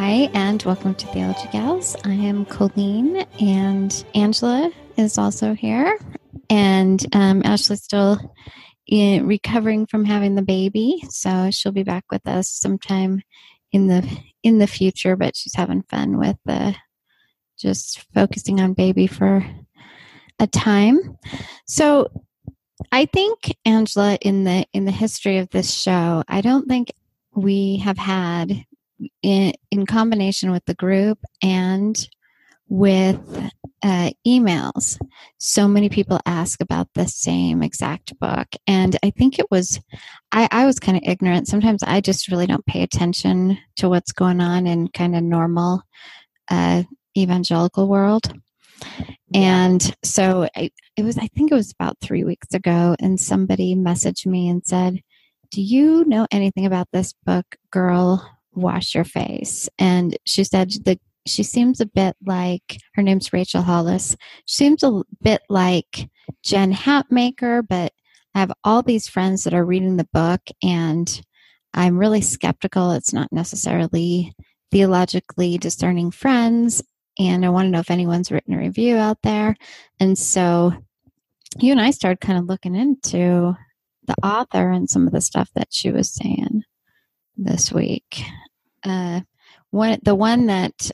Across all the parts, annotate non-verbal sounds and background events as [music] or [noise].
Hi, and welcome to Theology Gals. I am Colleen, and Angela is also here. And um, Ashley's still in, recovering from having the baby, so she'll be back with us sometime in the in the future. But she's having fun with uh, just focusing on baby for a time. So, I think Angela, in the in the history of this show, I don't think we have had in, in combination with the group and with uh, emails. So many people ask about the same exact book. And I think it was, I, I was kind of ignorant. Sometimes I just really don't pay attention to what's going on in kind of normal uh, evangelical world. And so I, it was, I think it was about three weeks ago, and somebody messaged me and said, Do you know anything about this book, Girl wash your face. And she said that she seems a bit like her name's Rachel Hollis. She seems a bit like Jen Hatmaker, but I have all these friends that are reading the book, and I'm really skeptical. It's not necessarily theologically discerning friends, and I want to know if anyone's written a review out there. And so you and I started kind of looking into the author and some of the stuff that she was saying this week. Uh, one, the one that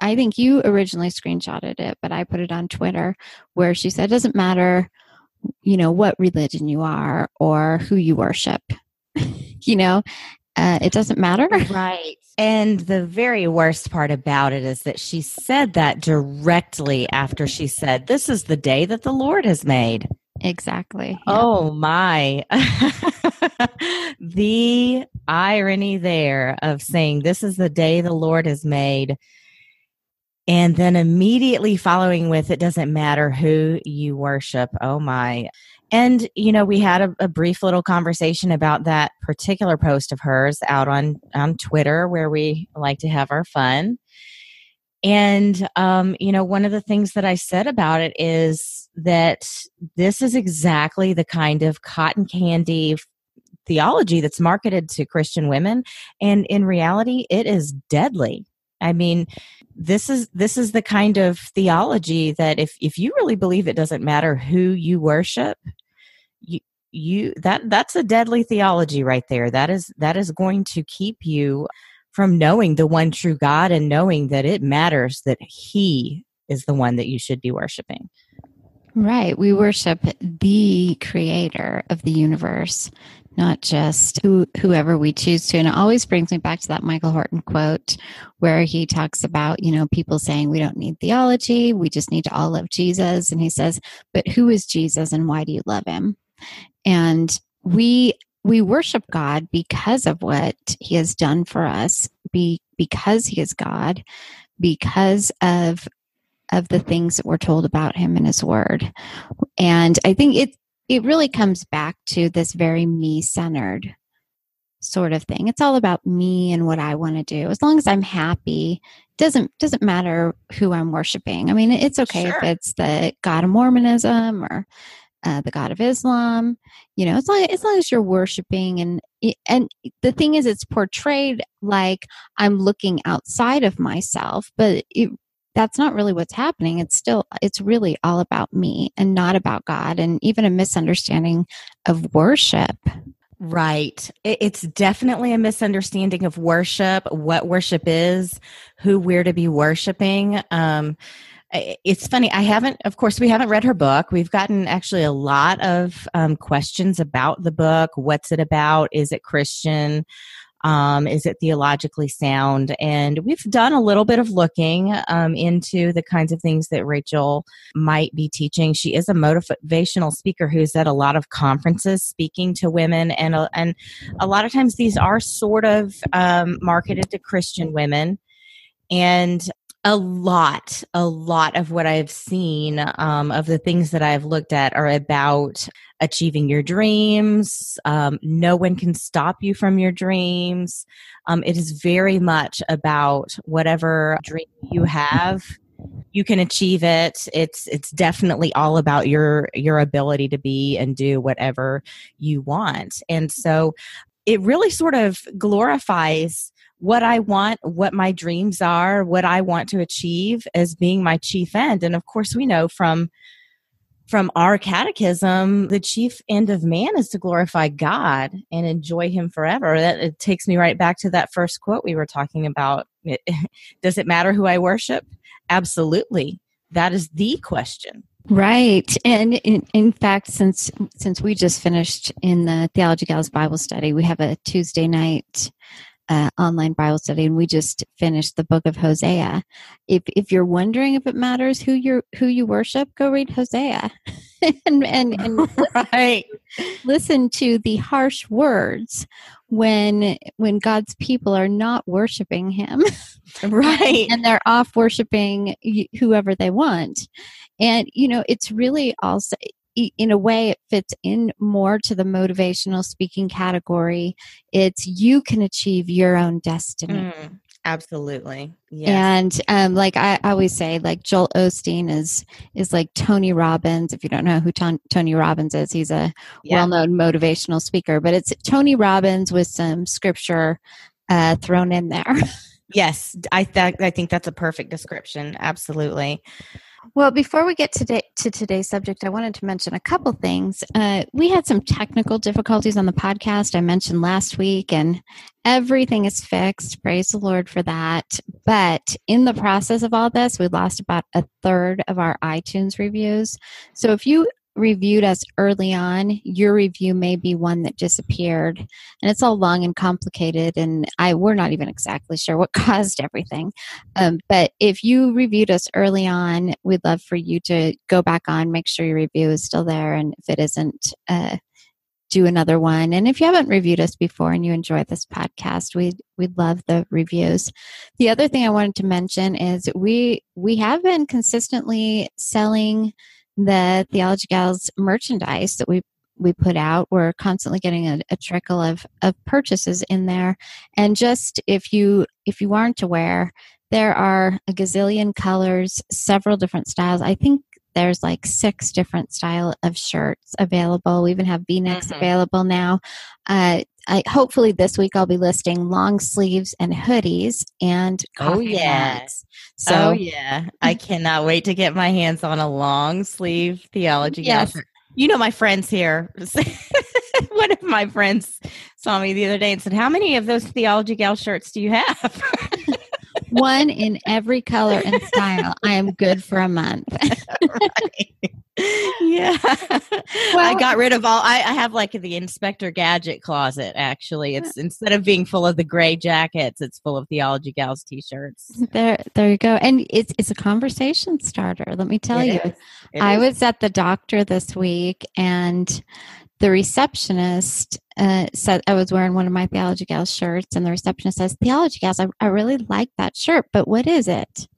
I think you originally screenshotted it, but I put it on Twitter where she said, doesn't matter, you know, what religion you are or who you worship, [laughs] you know, uh, it doesn't matter. Right. And the very worst part about it is that she said that directly after she said, This is the day that the Lord has made. Exactly. Yeah. Oh my. [laughs] the irony there of saying, This is the day the Lord has made. And then immediately following with, It doesn't matter who you worship. Oh my. And, you know, we had a, a, brief little conversation about that particular post of hers out on, on Twitter where we like to have our fun. And, um, you know, one of the things that I said about it is that this is exactly the kind of cotton candy theology that's marketed to Christian women. And in reality, it is deadly. I mean, this is this is the kind of theology that if if you really believe it doesn't matter who you worship you you that that's a deadly theology right there that is that is going to keep you from knowing the one true God and knowing that it matters that He is the one that you should be worshiping. Right. We worship the creator of the universe, not just who, whoever we choose to. And it always brings me back to that Michael Horton quote where he talks about, you know, people saying we don't need theology, we just need to all love Jesus. And he says, but who is Jesus and why do you love him? And we we worship God because of what He has done for us, be, because He is God, because of of the things that we're told about Him in His Word, and I think it it really comes back to this very me centered sort of thing. It's all about me and what I want to do. As long as I'm happy, doesn't doesn't matter who I'm worshiping. I mean, it's okay Sure. if it's the God of Mormonism or uh, the God of Islam. You know, as long as long as you're worshiping and and the thing is, it's portrayed like I'm looking outside of myself, but it, that's not really what's happening. It's still it's really all about me and not about God, and even a misunderstanding of worship. Right. It's definitely a misunderstanding of worship, what worship is, who we're to be worshiping. Um, it's funny. I haven't, of course, we haven't read her book. We've gotten actually a lot of um, questions about the book. What's it about? Is it Christian? Um, is it theologically sound? And we've done a little bit of looking um, into the kinds of things that Rachel might be teaching. She is a motivational speaker who's at a lot of conferences speaking to women, and a, and a lot of times these are sort of um, marketed to Christian women. And a lot, a lot of what I've seen um, of the things that I've looked at are about achieving your dreams. Um, no one can stop you from your dreams. Um, it is very much about whatever dream you have. You can achieve it. It's it's definitely all about your your ability to be and do whatever you want. And so it really sort of glorifies what I want, what my dreams are, what I want to achieve as being my chief end. And of course, we know from from our catechism, the chief end of man is to glorify God and enjoy Him forever. That it takes me right back to that first quote we were talking about. It, [laughs] does it matter who I worship? Absolutely. That is the question. Right. And in, in fact, since since we just finished in the Theology Gals Bible study, we have a Tuesday night uh, online Bible study, and we just finished the book of Hosea. If if you're wondering if it matters who you who you worship, go read Hosea, [laughs] and and [laughs] and right. listen to the harsh words when when God's people are not worshiping Him [laughs] Right. and they're off worshiping whoever they want and you know it's really also in a way it fits in more to the motivational speaking category it's you can achieve your own destiny Mm, absolutely. Yes. and um, like I, I always say like joel osteen is is like tony robbins if you don't know who Ton- tony robbins is he's a Yeah. well-known motivational speaker but it's tony robbins with some scripture uh, thrown in there [laughs] Yes, I th- I think that's a perfect description. Absolutely. Well, before we get today to today's subject, I wanted to mention a couple things. Uh, we had some technical difficulties on the podcast I mentioned last week, and everything is fixed. Praise the Lord for that. But in the process of all this, we lost about a third of our iTunes reviews. So if you reviewed us early on, your review may be one that disappeared, and it's all long and complicated. And I we're not even exactly sure what [laughs] caused everything. Um, but if you reviewed us early on, we'd love for you to go back on, make sure your review is still there, and if it isn't, uh, do another one. And if you haven't reviewed us before and you enjoy this podcast, we'd we'd love the reviews. The other thing I wanted to mention is we we have been consistently selling the Theology Gals merchandise that we we put out. We're constantly getting a, a trickle of of purchases in there. And just if you if you aren't aware, there are a gazillion colors, several different styles. I think there's like six different style of shirts available. We even have V-necks Mhm. available now. Uh, I, hopefully this week I'll be listing long sleeves and hoodies and Oh, yeah. So oh yeah, I cannot wait to get my hands on a long sleeve theology Yes. shirt. You know, my friends here. [laughs] One of my friends saw me the other day and said, "How many of those theology gal shirts do you have?" [laughs] one in every color and style. I am good for a month. [laughs] [laughs] yeah, Well, I got rid of all. I, I have like the Inspector Gadget closet. Actually, it's instead of being full of the gray jackets, it's full of theology gals t-shirts. There, there you go. And it's it's a conversation starter. Let me tell It you. I is. was at the doctor this week, and the receptionist uh, said I was wearing one of my Theology Gals shirts, and the receptionist says, "Theology Gals, I, I really like that shirt, but what is it?"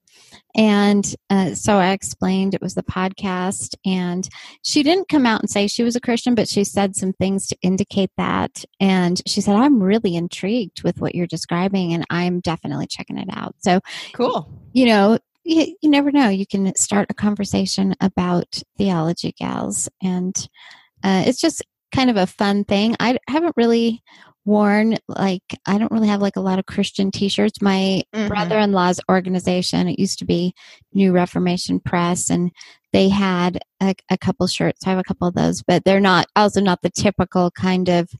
and uh, so I explained it was the podcast, and she didn't come out and say she was a Christian, but she said some things to indicate that. And she said, I'm really intrigued with what you're describing, and I'm definitely checking it out. So, Cool. you know, you, you never know. You can start a conversation about theology, gals. And uh, it's just kind of a fun thing. I haven't really worn like I don't really have like a lot of Christian t-shirts. My Mhm. brother-in-law's organization, it used to be New Reformation Press and they had a, a couple shirts. I have a couple of those, but they're not also not the typical kind of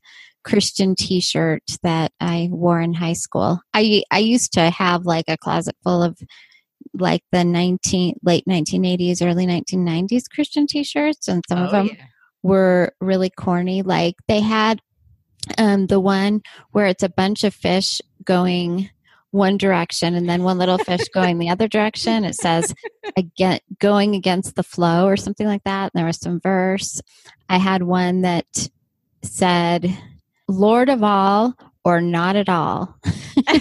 Christian t-shirt that I wore in high school. I I used to have like a closet full of like the 19 late 1980s early 1990s Christian t-shirts and some of Oh, them yeah. Were really corny. Like they had um, the one where it's a bunch of fish going one direction and then one little fish [laughs] going the other direction. It says again going against the flow or something like that. And there was some verse. I had one that said Lord of all or not at all. [laughs] [laughs]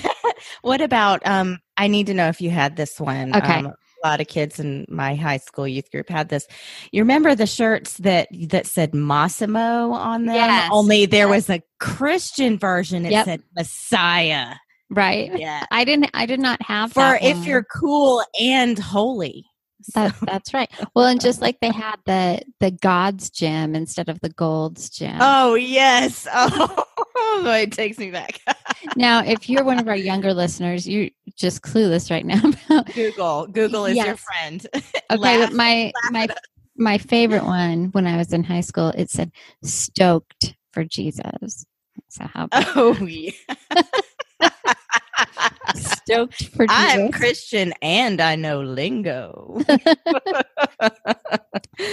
What about um I need to know if you had this one. Okay. Um, a lot of kids in my high school youth group had this. You remember the shirts that that said Mossimo on them? Yes. Only there was a Christian version. It Yep. said Messiah. Right. Yeah. I didn't I did not have For if one. you're cool and holy. That, that's right. Well, and just like they had the the God's gym instead of the Gold's gym. Oh yes. [laughs] Oh, [laughs] it takes me back. [laughs] Now, if you're one of our younger listeners, you're just clueless right now. [laughs] about- Google. Google is your friend. okay, Laugh. my my my favorite one when I was in high school, it said "stoked for Jesus." So how about Oh yeah. Stoked [laughs] for I'm Christian and I know lingo. [laughs]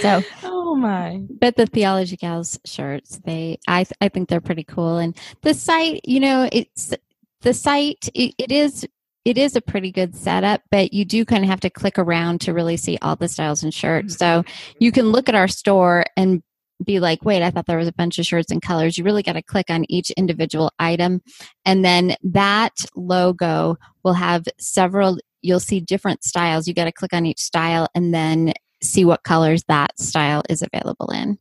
So, [laughs] oh my. but the theology gals shirts, they I I think they're pretty cool. And the site, you know, it's the site. It, it is it is a pretty good setup, but you do kind of have to click around to really see all the styles and shirts. Mm-hmm. So you can look at our store and be like, wait, I thought there was a bunch of shirts and colors. You really got to click on each individual item. And then that logo will have several, you'll see different styles. You got to click on each style and then see what colors that style is available in.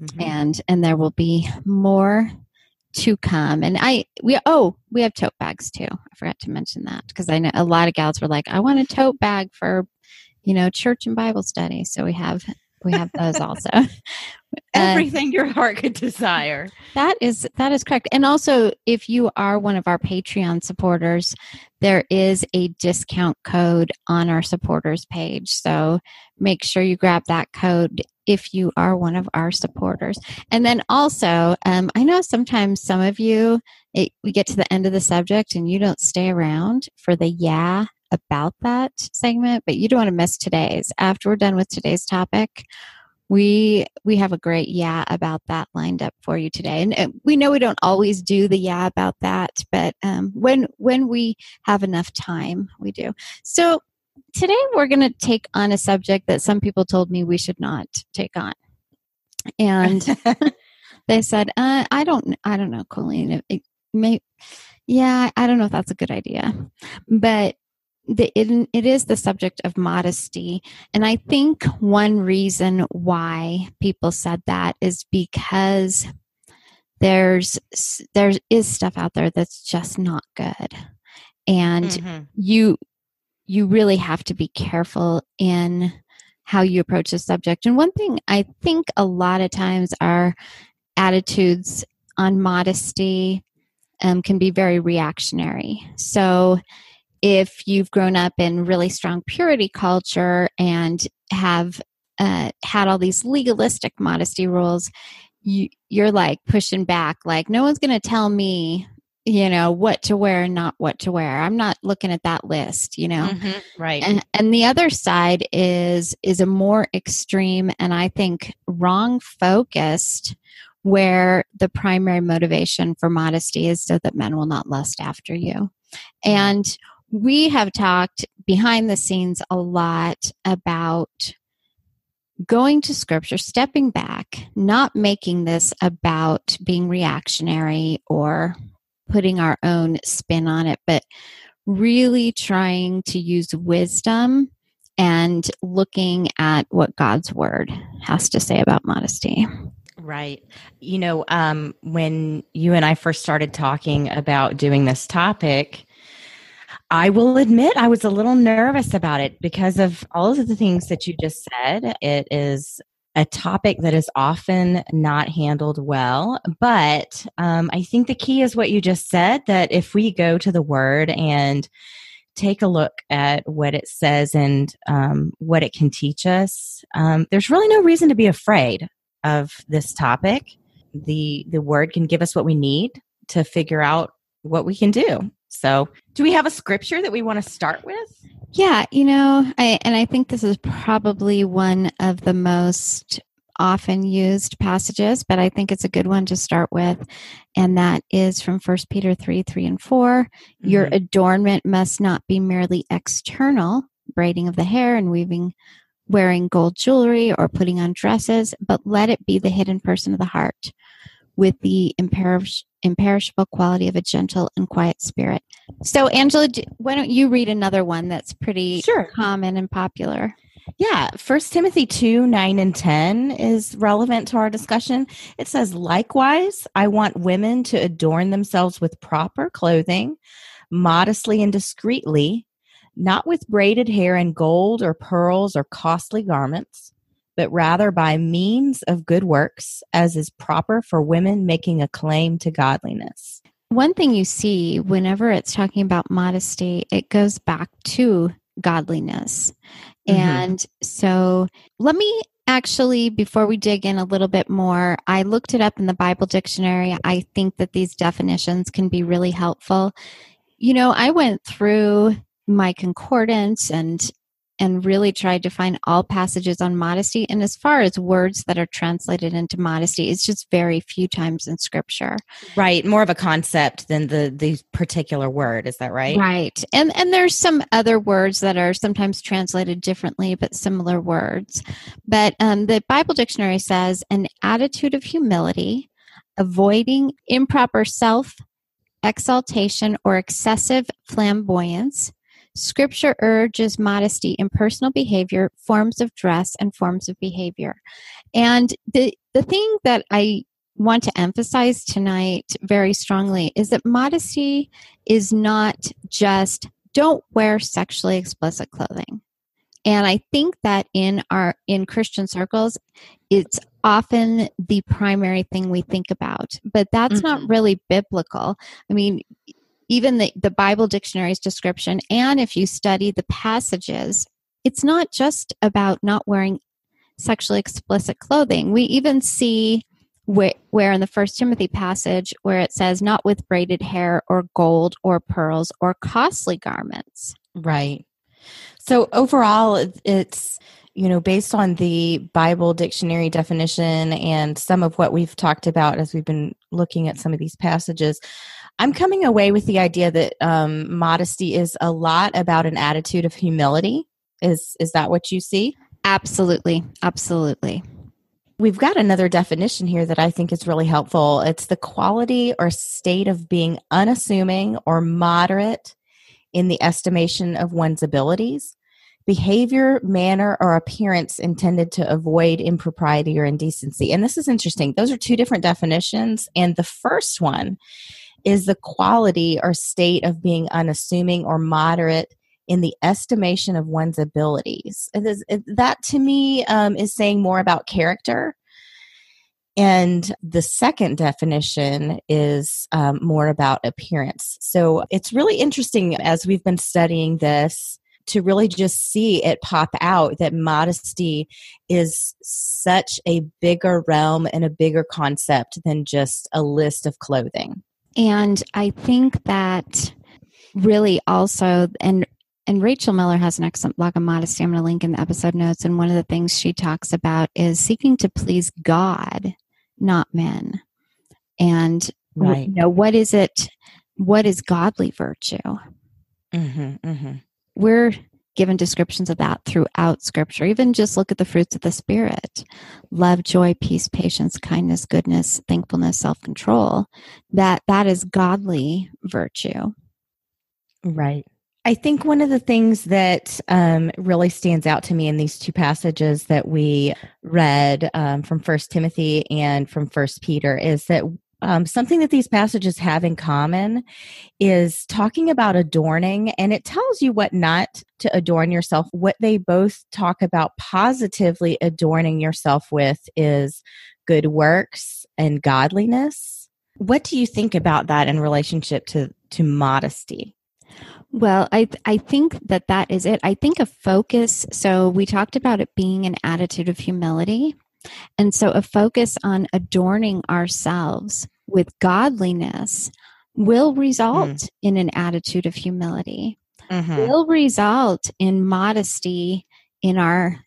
Mm-hmm. And and there will be more to come. And I we oh, we have tote bags too. I forgot to mention that because I know a lot of gals were like, I want a tote bag for, you know, church and Bible study. So we have we have those also. [laughs] Everything your heart could desire. that is that is correct. And also, if you are one of our Patreon supporters, there is a discount code on our supporters page. So make sure you grab that code if you are one of our supporters. And then also, um, I know sometimes some of you it, we get to the end of the subject and you don't stay around for the yeah about that segment, but you don't want to miss today's. After we're done with today's topic, we we have a great yeah about that lined up for you today. And uh, we know we don't always do the yeah about that but um, when when we have enough time we do. So today we're going to take on a subject that some people told me we should not take on. And [laughs] they said uh, i don't i don't know colleen it, it may yeah i don't know if that's a good idea. But the, it, it is the subject of modesty and I think one reason why people said that is because there's there is stuff out there that's just not good. And Mhm. you you really have to be careful in how you approach the subject. And one thing I think a lot of times our attitudes on modesty um, can be very reactionary. So if you've grown up in really strong purity culture and have uh, had all these legalistic modesty rules, you, you're like pushing back, like, no one's going to tell me, you know, what to wear and not what to wear. I'm not looking at that list, you know. Mhm. Right. And, and the other side is is a more extreme and I think wrong focused where the primary motivation for modesty is so that men will not lust after you. And we have talked behind the scenes a lot about going to scripture, stepping back, not making this about being reactionary or putting our own spin on it, but really trying to use wisdom and looking at what God's word has to say about modesty. Right. You know, um, when you and I first started talking about doing this topic, I will admit I was a little nervous about it because of all of the things that you just said. It is a topic that is often not handled well. But um, I think the key is what you just said that if we go to the word and take a look at what it says and um, what it can teach us, um, there's really no reason to be afraid of this topic. The, the word can give us what we need to figure out what we can do. So, do we have a scripture that we want to start with? Yeah, you know, I, and I think this is probably one of the most often used passages, but I think it's a good one to start with. And that is from 1 Peter 3 3 and 4. Mm-hmm. Your adornment must not be merely external, braiding of the hair and weaving, wearing gold jewelry or putting on dresses, but let it be the hidden person of the heart with the imperish- imperishable quality of a gentle and quiet spirit. So, Angela, why don't you read another one that's pretty sure. common and popular? Yeah, First Timothy 2 9 and 10 is relevant to our discussion. It says, Likewise, I want women to adorn themselves with proper clothing, modestly and discreetly, not with braided hair and gold or pearls or costly garments but rather by means of good works, as is proper for women making a claim to godliness. One thing you see whenever it's talking about modesty, it goes back to godliness. Mm-hmm. And so let me actually, before we dig in a little bit more, I looked it up in the Bible dictionary. I think that these definitions can be really helpful. You know, I went through my concordance and and really tried to find all passages on modesty. And as far as words that are translated into modesty, it's just very few times in scripture. Right. More of a concept than the, the particular word. Is that right? Right. And, and there's some other words that are sometimes translated differently, but similar words. But um, the Bible dictionary says an attitude of humility, avoiding improper self exaltation or excessive flamboyance Scripture urges modesty in personal behavior, forms of dress, and forms of behavior. And the, the thing that I want to emphasize tonight very strongly is that modesty is not just don't wear sexually explicit clothing. And I think that in our in Christian circles, it's often the primary thing we think about, but that's mm-hmm. not really biblical. I mean, even the, the Bible dictionary's description, and if you study the passages, it's not just about not wearing sexually explicit clothing. We even see where, where in the First Timothy passage where it says, not with braided hair or gold or pearls or costly garments. Right. So overall, it's you know, based on the Bible dictionary definition and some of what we've talked about as we've been looking at some of these passages, I'm coming away with the idea that um, modesty is a lot about an attitude of humility. Is is that what you see? Absolutely, absolutely. We've got another definition here that I think is really helpful. It's the quality or state of being unassuming or moderate in the estimation of one's abilities, behavior, manner, or appearance intended to avoid impropriety or indecency. And this is interesting. Those are two different definitions. And the first one is the quality or state of being unassuming or moderate in the estimation of one's abilities. that to me um, is saying more about character. And the second definition is um, more about appearance. So it's really interesting as we've been studying this to really just see it pop out that modesty is such a bigger realm and a bigger concept than just a list of clothing. And I think that really also, and and Rachel Miller has an excellent blog on modesty. I'm going to link in the episode notes. And one of the things she talks about is seeking to please God, not men. And right. you know, what is it? What is godly virtue? Mm-hmm, mm-hmm. We're given descriptions of that throughout scripture. Even just look at the fruits of the spirit. Love joy peace patience kindness goodness thankfulness self-control. That that is godly virtue. Right. I think one of the things that um, really stands out to me in these two passages that we read um, from First Timothy and from First Peter is that um, something that these passages have in common is talking about adorning, and it tells you what not to adorn yourself. What they both talk about positively adorning yourself with is good works and godliness. What do you think about that in relationship to to modesty? Well, I I think that that is it. I think a focus. So we talked about it being an attitude of humility, and so a focus on adorning ourselves with godliness will result mm. in an attitude of humility. Mm-hmm. Will result in modesty in our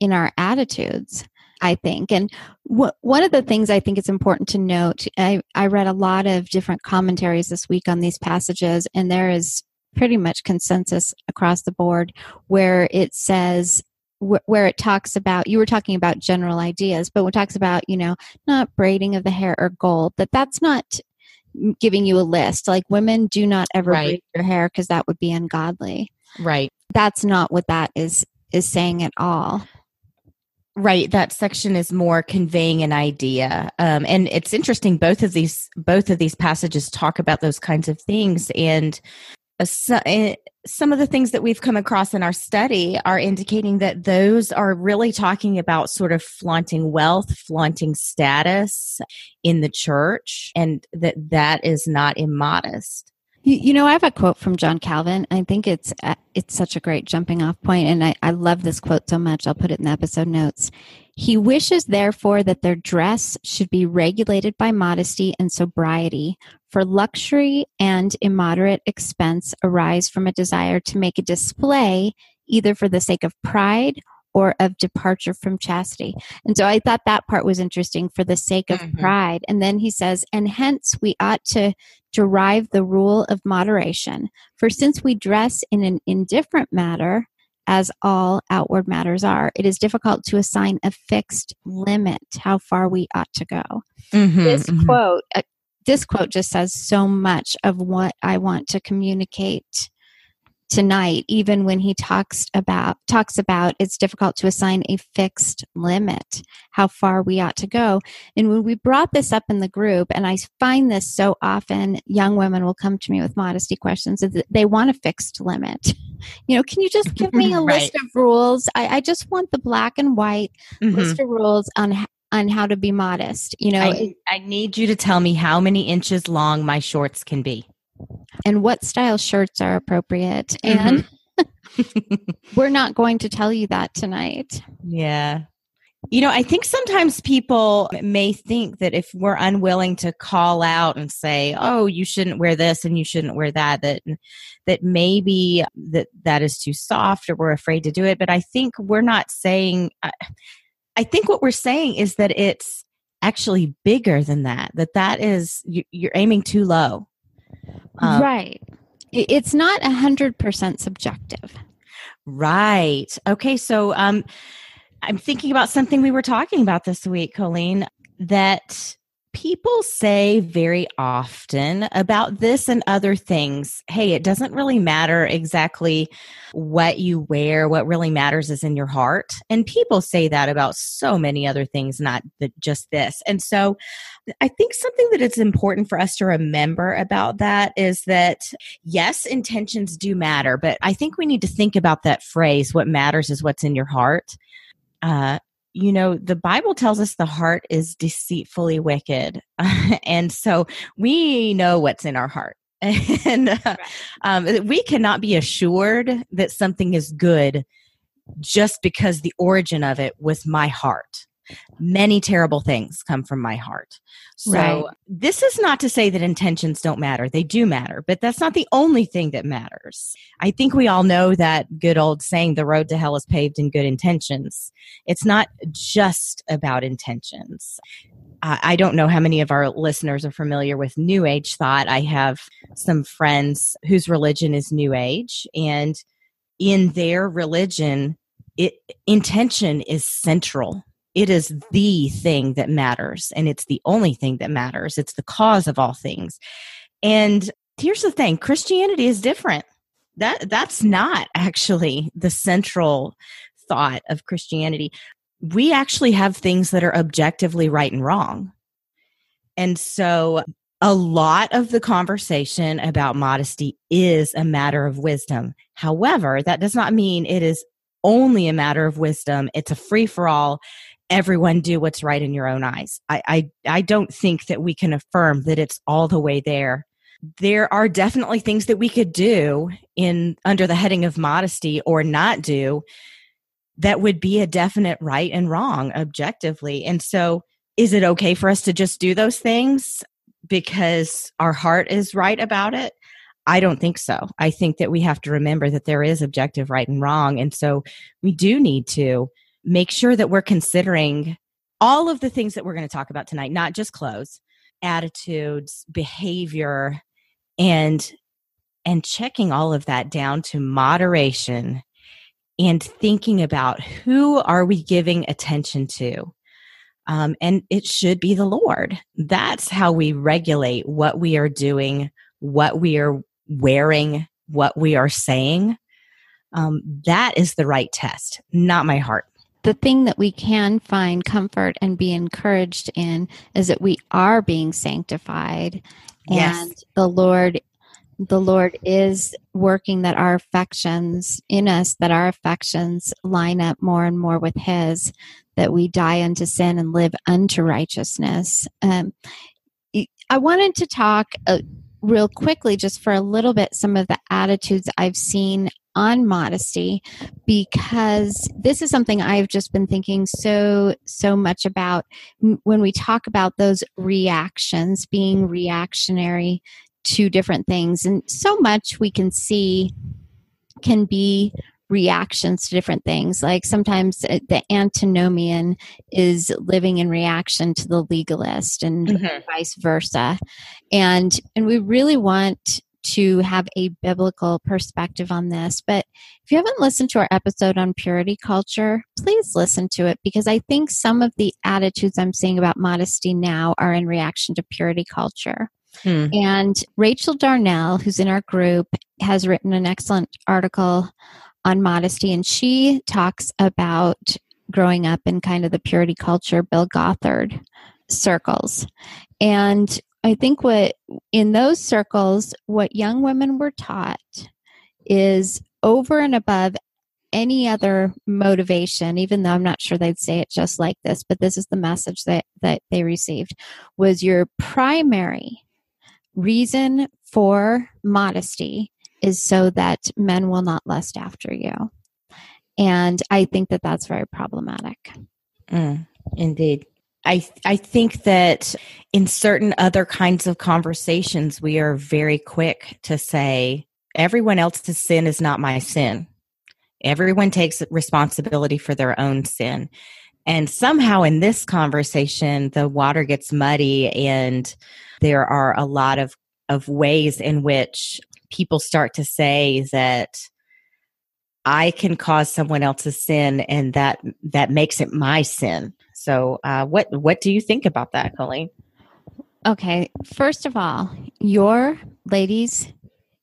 in our attitudes. I think. And wh- one of the things I think it's important to note, I, I read a lot of different commentaries this week on these passages, and there is pretty much consensus across the board where it says wh- where it talks about you were talking about general ideas but when it talks about you know not braiding of the hair or gold that that's not giving you a list. Like women do not ever right. braid their hair because that would be ungodly. Right. That's not what that is is saying at all. Right. That section is more conveying an idea. Um, and it's interesting both of these both of these passages talk about those kinds of things. And Eh, some of the things that we've come across in our study are indicating that those are really talking about sort of flaunting wealth, flaunting status in the church, and that that is not immodest. You, you know, I have a quote from John Calvin. I think it's uh, it's such a great jumping off point, and I, I love this quote so much. I'll put it in the episode notes. He wishes, therefore, that their dress should be regulated by modesty and sobriety, for luxury and immoderate expense arise from a desire to make a display either for the sake of pride or of departure from chastity. And so I thought that part was interesting for the sake of mm-hmm. pride. And then he says, and hence we ought to derive the rule of moderation. For since we dress in an indifferent matter, as all outward matters are, it is difficult to assign a fixed limit how far we ought to go. Mm-hmm, this mm-hmm. quote, uh, this quote just says so much of what I want to communicate tonight even when he talks about talks about it's difficult to assign a fixed limit how far we ought to go. And when we brought this up in the group and i find this so often young women will come to me with modesty questions they want a fixed limit. You know can you just give me [laughs] a right. list of rules? I, I, just want the black and white mm-hmm. list of rules on on how to be modest you know? I, I need you to tell me how many inches long my shorts can be and what style shirts are appropriate. And mm-hmm. [laughs] we're not going to tell you that tonight. Yeah. You know, I think sometimes people may think that if we're unwilling to call out and say, "Oh, you shouldn't wear this and you shouldn't wear that," that that maybe that that is too soft or we're afraid to do it. But I think we're not saying. I think what we're saying is that it's actually bigger than that. That that is you're aiming too low. Um, right. It's not a hundred percent subjective. Right. Okay. So, um, I'm thinking about something we were talking about this week, Colleen, that people say very often about this and other things hey it doesn't really matter exactly what you wear. What really matters is in your heart. And people say that about so many other things not just this. And so i think something that it's important for us to remember about that is that yes intentions do matter but i think we need to think about that phrase what matters is what's in your heart. Uh, you know, the Bible tells us the heart is deceitfully wicked. [laughs] and so we know what's in our heart. [laughs] and uh, um, we cannot be assured that something is good just because the origin of it was my heart many terrible things come from my heart. So, right. this is not to say that intentions don't matter. They do matter, but that's not the only thing that matters. I think we all know that good old saying, the road to hell is paved in good intentions. It's not just about intentions. I don't know how many of our listeners are familiar with New Age thought. I have some friends whose religion is New Age, and in their religion, it, intention is central it is the thing that matters and it's the only thing that matters it's the cause of all things and here's the thing christianity is different that that's not actually the central thought of Christianity. We actually have things that are objectively right and wrong. And so a lot of the conversation about modesty is a matter of wisdom. However, that does not mean it is only a matter of wisdom. It's a free for all. Everyone do what's right in your own eyes. I, I, I don't think that we can affirm that it's all the way there. There are definitely things that we could do in under the heading of modesty or not do that would be a definite right and wrong objectively. And so is it okay for us to just do those things? because our heart is right about it? I don't think so. I think that we have to remember that there is objective right and wrong. And so we do need to make sure that we're considering all of the things that we're going to talk about tonight, not just clothes, attitudes, behavior, and and checking all of that down to moderation and thinking about who are we giving attention to um, and it should be the Lord. That's how we regulate what we are doing, what we are wearing, what we are saying. Um, that is the right test, not my heart. The thing that we can find comfort and be encouraged in is that we are being sanctified Yes. and the Lord the Lord is working that our affections in us, that our affections line up more and more with His, that we die unto sin and live unto righteousness. Um, I wanted to talk uh, real quickly, just for a little bit, some of the attitudes I've seen on modesty, because this is something I've just been thinking so, so much about when we talk about those reactions, being reactionary to different things. And so much we can see can be reactions to different things. Like sometimes uh, the antinomian is living in reaction to the legalist and Mhm. vice versa. And and we really want to have a biblical perspective on this. But if you haven't listened to our episode on purity culture, please listen to it because I think some of the attitudes I'm seeing about modesty now are in reaction to purity culture. Hmm. And Rachel Darnell, who's in our group, has written an excellent article on modesty, and she talks about growing up in kind of the purity culture, Bill Gothard circles. And I think what in those circles, what young women were taught is over and above any other motivation, even though I'm not sure they'd say it just like this, but this is the message that, that they received, was your primary reason for modesty is so that men will not lust after you. And I think that that's very problematic. Mm, indeed. I I think that in certain other kinds of conversations we are very quick to say everyone else's sin is not my sin. Everyone takes responsibility for their own sin. And somehow in this conversation the water gets muddy and there are a lot of of ways in which people start to say that I can cause someone else's sin and that that makes it my sin. So uh, what what do you think about that, Colleen? Okay, first of all, your ladies,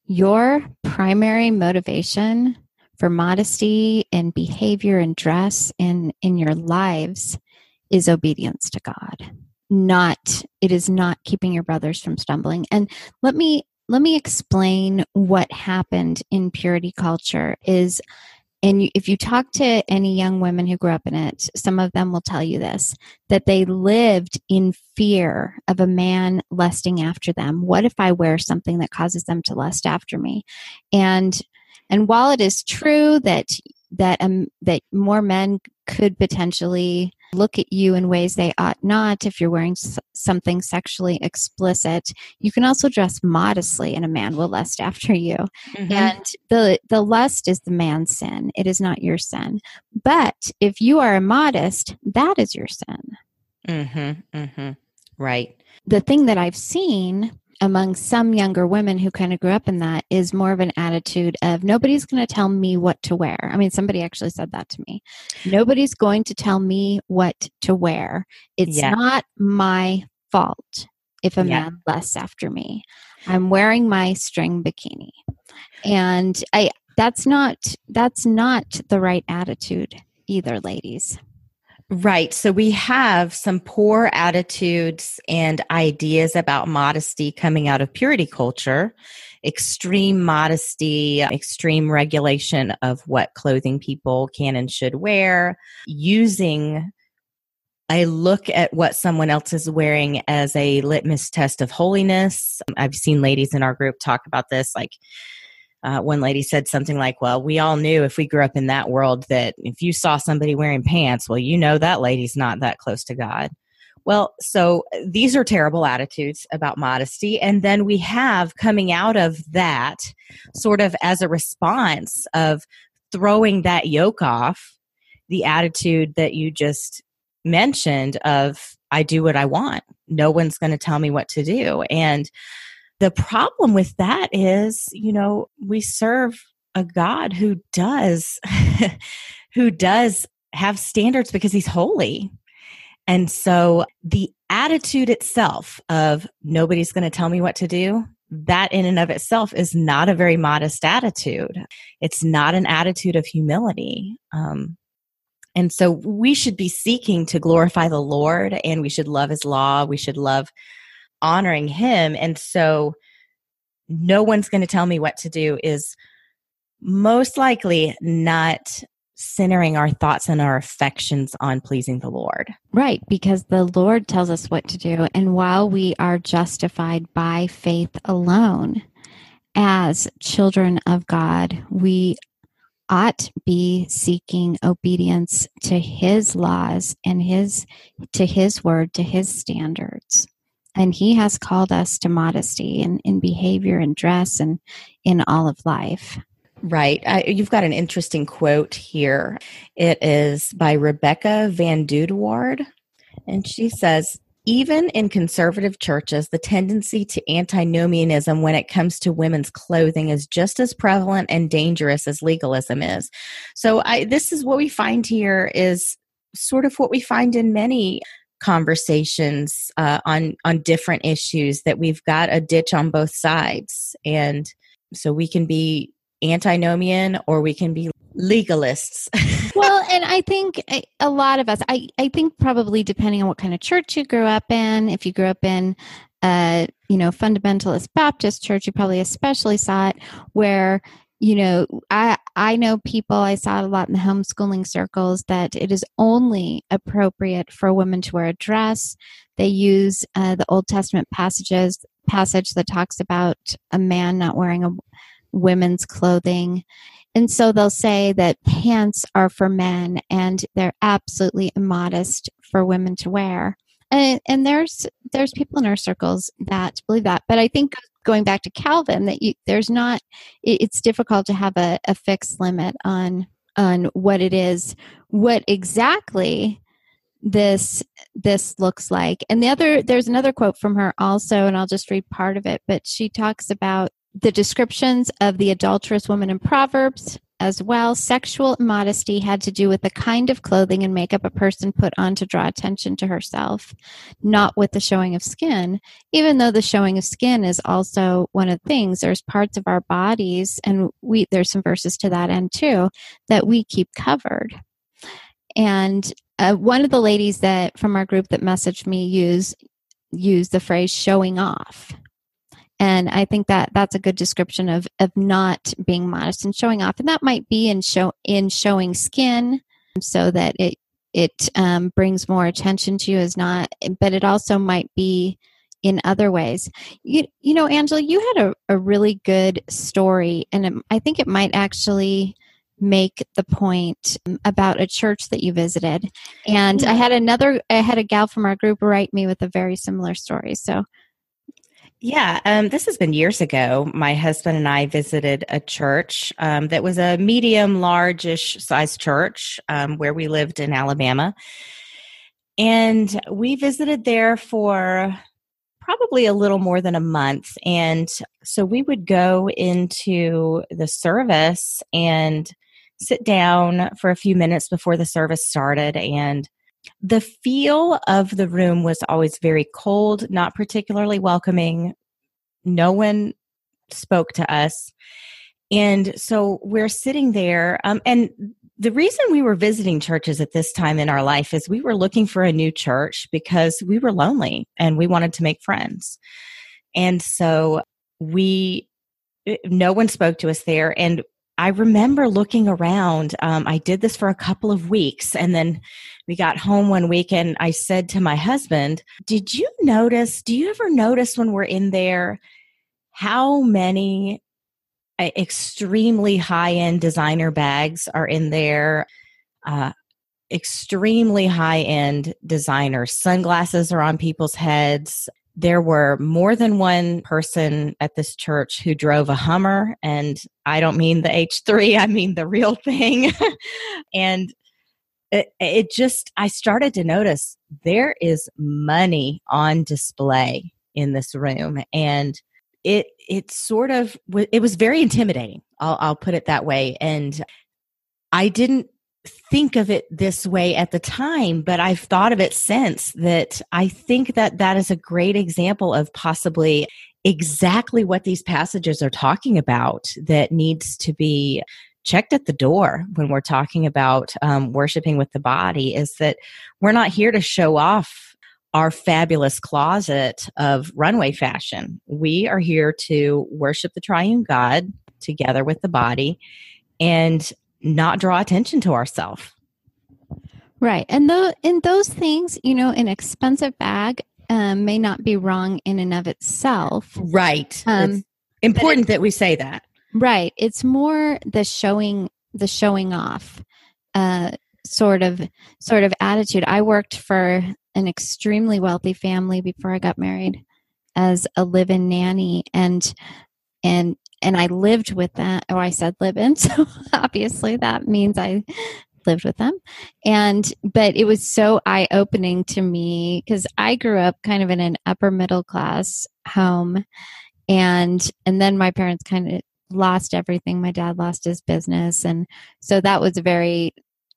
your primary motivation for modesty and behavior and dress in in your lives is obedience to God. Not it is not keeping your brothers from stumbling. And let me let me explain what happened in purity culture is and if you talk to any young women who grew up in it some of them will tell you this that they lived in fear of a man lusting after them. What if i wear something that causes them to lust after me? And and while it is true that that um, that more men could potentially look at you in ways they ought not if you're wearing s- something sexually explicit you can also dress modestly and a man will lust after you and the the lust is the man's sin it is not your sin but if you are immodest that is your sin Mm-hmm. Mm-hmm. Right. the thing that i've seen among some younger women who kind of grew up in that is more of an attitude of nobody's going to tell me what to wear. I mean, somebody actually said that to me. Nobody's going to tell me what to wear. It's Yeah. not my fault if a Yeah. man lusts after me. I'm wearing my string bikini. And I that's not that's not the right attitude either, ladies. Right. So we have some poor attitudes and ideas about modesty coming out of purity culture, extreme modesty, extreme regulation of what clothing people can and should wear, using a look at what someone else is wearing as a litmus test of holiness. I've seen ladies in our group talk about this like uh, one lady said something like, Well, we all knew if we grew up in that world that if you saw somebody wearing pants, well, you know that lady's not that close to God. Well, so these are terrible attitudes about modesty. And then we have coming out of that sort of as a response of throwing that yoke off, the attitude that you just mentioned of, I do what I want. No one's going to tell me what to do. And the problem with that is, you know, we serve a God who does, [laughs] who does have standards because he's holy. And so the attitude itself of nobody's going to tell me what to do, that in and of itself is not a very modest attitude. It's not an attitude of humility. Um, and so we should be seeking to glorify the Lord and we should love his law. We should love honoring him. And so no one's going to tell me what to do is most likely not centering our thoughts and our affections on pleasing the Lord. Right, because the Lord tells us what to do. And while we are justified by faith alone as children of God, we ought be seeking obedience to his laws and his to his word to his standards and he has called us to modesty in, in behavior and dress and in all of life Right. You've got an interesting quote here. It is by Rebecca VanDoodewaard. And she says, even in conservative churches, the tendency to antinomianism when it comes to women's clothing is just as prevalent and dangerous as legalism is. So I, this is what we find here is sort of what we find in many conversations uh, on on different issues that we've got a ditch on both sides. And so we can be antinomian or we can be legalists. [laughs] Well and i think a- a lot of us i i think probably depending on what kind of church you grew up in if you grew up in uh you know fundamentalist baptist church you probably especially saw it where you know i i know people i saw a lot in the homeschooling circles that it is only appropriate for a woman to wear a dress they use uh, the old testament passages passage that talks about a man not wearing a women's clothing and so they'll say that pants are for men and they're absolutely immodest for women to wear. And, and there's there's people in our circles that believe that. But I think going back to Calvin, that you, there's not it, it's difficult to have a, a fixed limit on on what it is, what exactly this this looks like. And the other there's another quote from her also, and I'll just read part of it, but she talks about the descriptions of the adulterous woman in Proverbs as well. Sexual modesty had to do with the kind of clothing and makeup a person put on to draw attention to herself, not with the showing of skin. Even though the showing of skin is also one of the things, there's parts of our bodies, and we there's some verses to that end too, that we keep covered. And uh, one of the ladies that from our group that messaged me use use the phrase showing off and i think that that's a good description of of not being modest and showing off. And that might be in show in showing skin so that it it um, brings more attention to you as not but it also might be in other ways. You, you know angela you had a, a really good story and it, i think it might actually make the point about a church that you visited. And i had another i had a gal from our group write me with a very similar story. So Yeah, um, this has been years ago. My husband and I visited a church um, that was a medium, large-ish size church um, where we lived in Alabama, and we visited there for probably a little more than a month. And so we would go into the service and sit down for a few minutes before the service started and the feel of the room was always very cold, not particularly welcoming. No one spoke to us. And so we're sitting there. Um, and the reason we were visiting churches at this time in our life is we were looking for a new church because we were lonely and we wanted to make friends. And so we, eh, no one spoke to us there. And I remember looking around. Um, I did this for a couple of weeks and then we got home one week and I said to my husband, Did you notice? Do you ever notice when we're in there how many uh, extremely high end designer bags are in there? Uh, extremely high end designer sunglasses are on people's heads there were more than one person at this church who drove a Hummer, and I don't mean the H3, [laughs] I mean the real thing. [laughs] and it, it, just, I started to notice there is money on display in this room. And it, it sort of, it was very intimidating. I'll, I'll put it that way. And I didn't think of it this way at the time, but I've thought of it since that I think that that is a great example of possibly exactly what these passages are talking about that needs to be checked at the door when we're talking about um, worshiping with the body is that we're not here to show off our fabulous closet of runway fashion. We are here to worship the triune God together with the body. And not draw attention to ourselves. Right. And though in those things, you know, an expensive bag um, may not be wrong in and of itself. Right. Um, it's important it, that we say that. Right. It's more the showing the showing off uh, sort of sort of attitude. I worked for an extremely wealthy family before I got married as a live-in nanny and and and I lived with them, or I said live in. [laughs] So obviously that means I lived with them. And, but it was so eye opening to me because I grew up kind of in an upper middle class home. And, and then my parents kind of lost everything. My dad lost his business. And so that was a very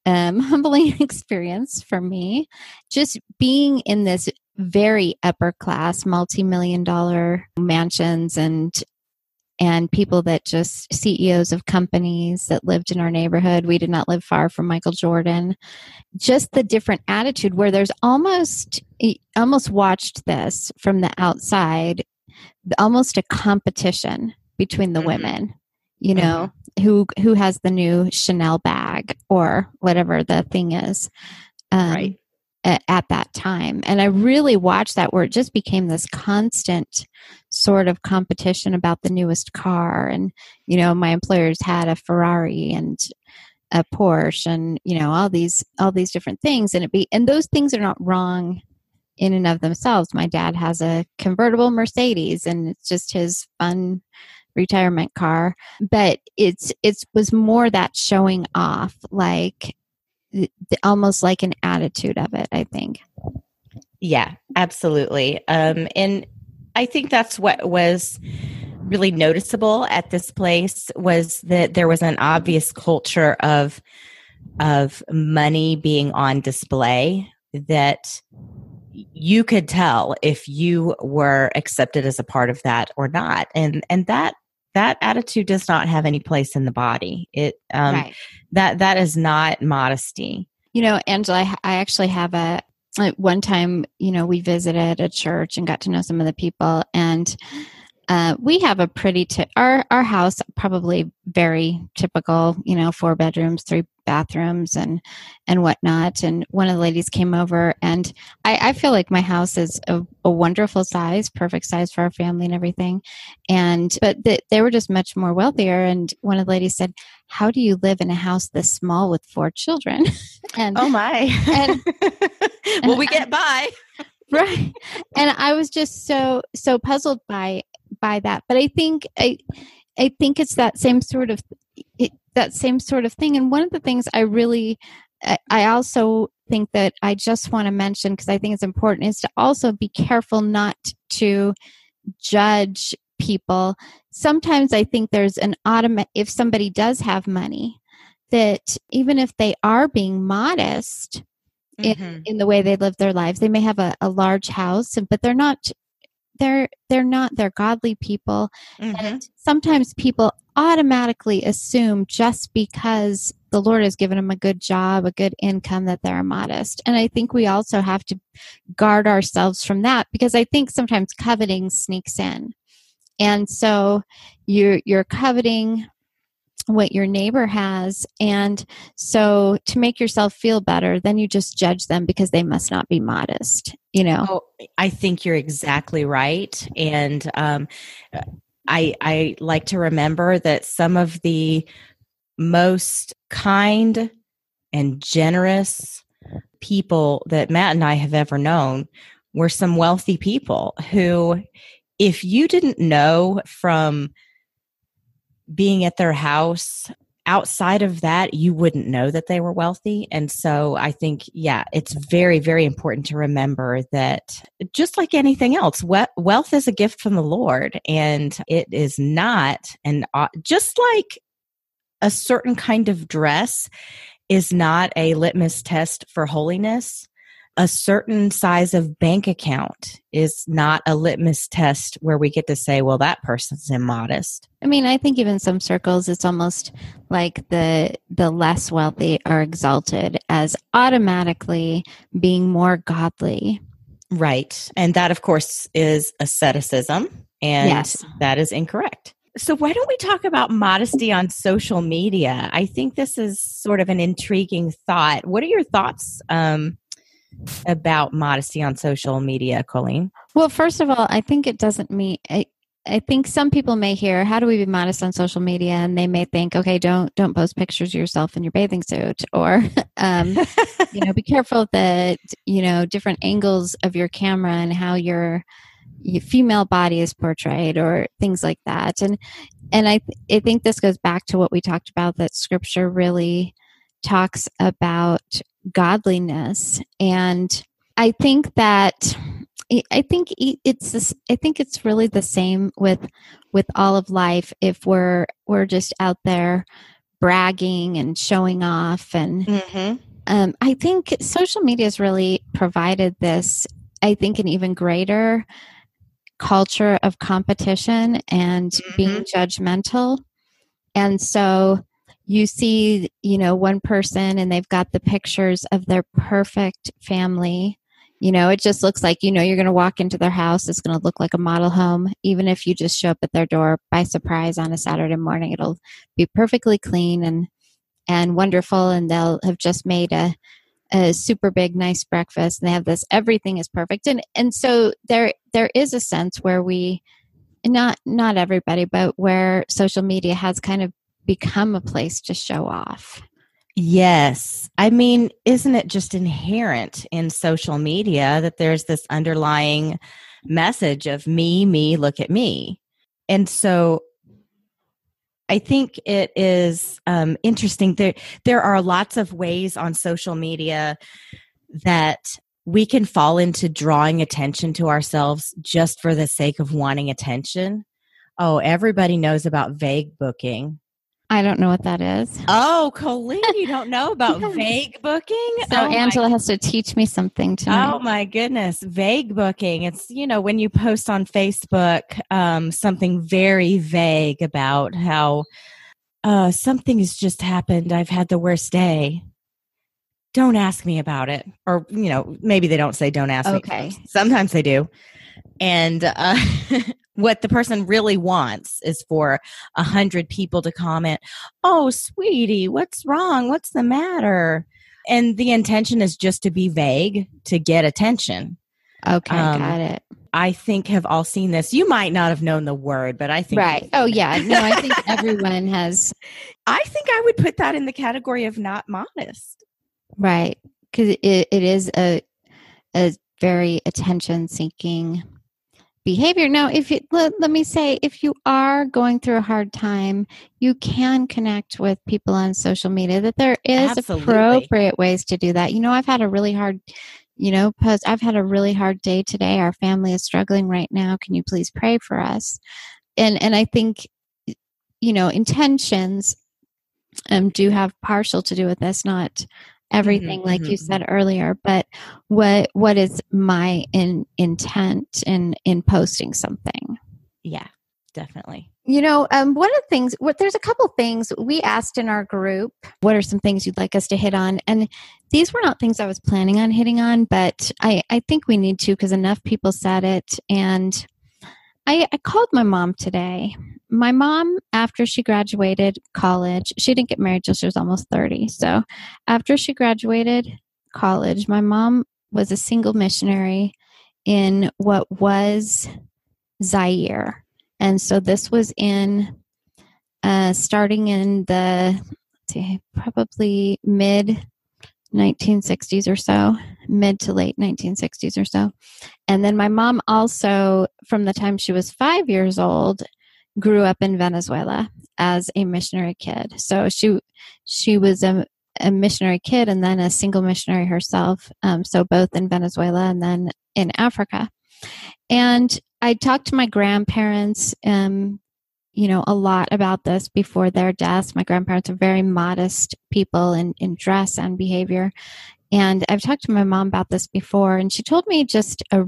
um, [laughs] humbling experience for me. Just being in this very upper class, multi million dollar mansions and and people that just CEOs of companies that lived in our neighborhood. We did not live far from Michael Jordan. Just the different attitude where there's almost almost watched this from the outside, almost a competition between the mm-hmm. women. You know, mm-hmm. who who has the new Chanel bag or whatever the thing is. Um, right at, that time. And I really watched that where it just became this constant sort of competition about the newest car. And, you know, my employers had a Ferrari and a Porsche and, you know, all these all these different things. And it be and those things are not wrong in and of themselves. My dad has a convertible Mercedes and it's just his fun retirement car but it's it was more that showing off like almost like an attitude of it i think yeah absolutely um and i think that's what was really noticeable at this place was that there was an obvious culture of of money being on display that you could tell if you were accepted as a part of that or not. And and that that attitude does not have any place in the body. It um right. that that is not modesty. You know angela i, I actually have a one time you know we visited a church and got to know some of the people and uh, we have a pretty t- our our house probably very typical you know four bedrooms three bathrooms and and whatnot and one of the ladies came over and i, I feel like my house is a, a, wonderful size perfect size for our family and everything and but the, they were just much more wealthier and one of the ladies said how do you live in a house this small with four children? [laughs] And oh my. and [laughs] [laughs] well we get [laughs] by? Right. And i was just so so puzzled by by that. But i think i i think it's that same sort of it, that same sort of thing. And one of the things i really i also think that i just want to mention because i think it's important is to also be careful not to judge people. Sometimes i think there's an automatic if somebody does have money that even if they are being modest In, in the way they live their lives. They may have a, a large house, but they're not they're they're not they're godly people. Mhm. And sometimes people automatically assume just because the Lord has given them a good job, a good income, that they're modest. And I think we also have to guard ourselves from that because I think sometimes coveting sneaks in. And so you're you're coveting what your neighbor has. And so to make yourself feel better then you just judge them because they must not be modest you know? Oh, I think you're exactly right, and um, I I like to remember that some of the most kind and generous people that Matt and I have ever known were some wealthy people who, if you didn't know from being at their house outside of that you wouldn't know that they were wealthy. And so i think yeah it's very very important to remember that just like anything else we- wealth is a gift from the lord and it is not and just like a certain kind of dress is not a litmus test for holiness a certain size of bank account is not a litmus test where we get to say well that person's immodest I mean, I think even some circles, it's almost like the the less wealthy are exalted as automatically being more godly. Right. And that, of course, is asceticism. And Yes. that is incorrect. So, why don't we talk about modesty on social media? I think this is sort of an intriguing thought. What are your thoughts um, about modesty on social media, Colleen? Well, first of all, I think it doesn't mean. I, I think some people may hear, "How do we be modest on social media?" and they may think, "Okay, don't don't post pictures of yourself in your bathing suit," or [laughs] um, you know, be careful that you know different angles of your camera and how your, your female body is portrayed, or things like that. And and I I think this goes back to what we talked about that Scripture really talks about godliness, and I think that I- think it's this, I think it's really the same with with all of life. If we're we're just out there bragging and showing off and Mm-hmm. um, I think social media has really provided this, I think, an even greater culture of competition and being judgmental. And so you see, you know, one person and they've got the pictures of their perfect family. You know, it just looks like, you know, you're going to walk into their house. It's going to look like a model home. Even if you just show up at their door by surprise on a Saturday morning, it'll be perfectly clean and and wonderful and they'll have just made a, a super big nice breakfast and they have this everything is perfect and and so there there is a sense where we not not everybody but where social media has kind of become a place to show off Yes. I mean, isn't it just inherent in social media that there's this underlying message of me, me, look at me? And so I think it is um, interesting. There, there are lots of ways on social media that we can fall into drawing attention to ourselves just for the sake of wanting attention. Oh, everybody knows about vague booking. I don't know what that is Oh, Colleen, you don't know about [laughs] vague booking? so oh, angela has to teach me something tonight oh my goodness, vague booking. It's you know when you post on Facebook um, something very vague about how uh, something has just happened. I've had the worst day. Don't ask me about it, or you know maybe they don't say don't ask Okay. me. Sometimes they do, and uh, [laughs] what the person really wants is for a hundred people to comment, "Oh, sweetie, what's wrong? What's the matter?" And the intention is just to be vague to get attention. okay um, got it I think have all seen this. You might not have known the word, but I think right oh yeah no i think [laughs] everyone has I think I would put that in the category of not modest. Right. Because it, it is a, a very attention seeking behavior. Now, if you, let, let me say, if you are going through a hard time, you can connect with people on social media, that there is Absolutely. appropriate ways to do that. You know, I've had a really hard, you know, post, I've had a really hard day today. Our family is struggling right now. Can you please pray for us? And, and I think, you know, intentions um, do have partial to do with this, not everything like you mhm, said earlier but what what is my in, intent in in posting something? Yeah, definitely. you know um, one of the things what there's a couple things we asked in our group what are some things you'd like us to hit on? And these were not things i was planning on hitting on but i i think we need to because enough people said it and I, I called my mom today. My mom after she graduated college she didn't get married till she was almost 30 so after she graduated college my mom was a single missionary in what was zaire. And so this was in uh, starting in the probably mid 1960s or so, mid to late 1960s or so. And then my mom also, from the time she was five years old, grew up in Venezuela as a missionary kid. So she she was a, a missionary kid and then a single missionary herself. Um, so both in Venezuela and then in Africa. And I talked to my grandparents, um, you know, a lot about this before their deaths. My grandparents are very modest people in, in dress and behavior. And I've talked to my mom about this before, and she told me just a,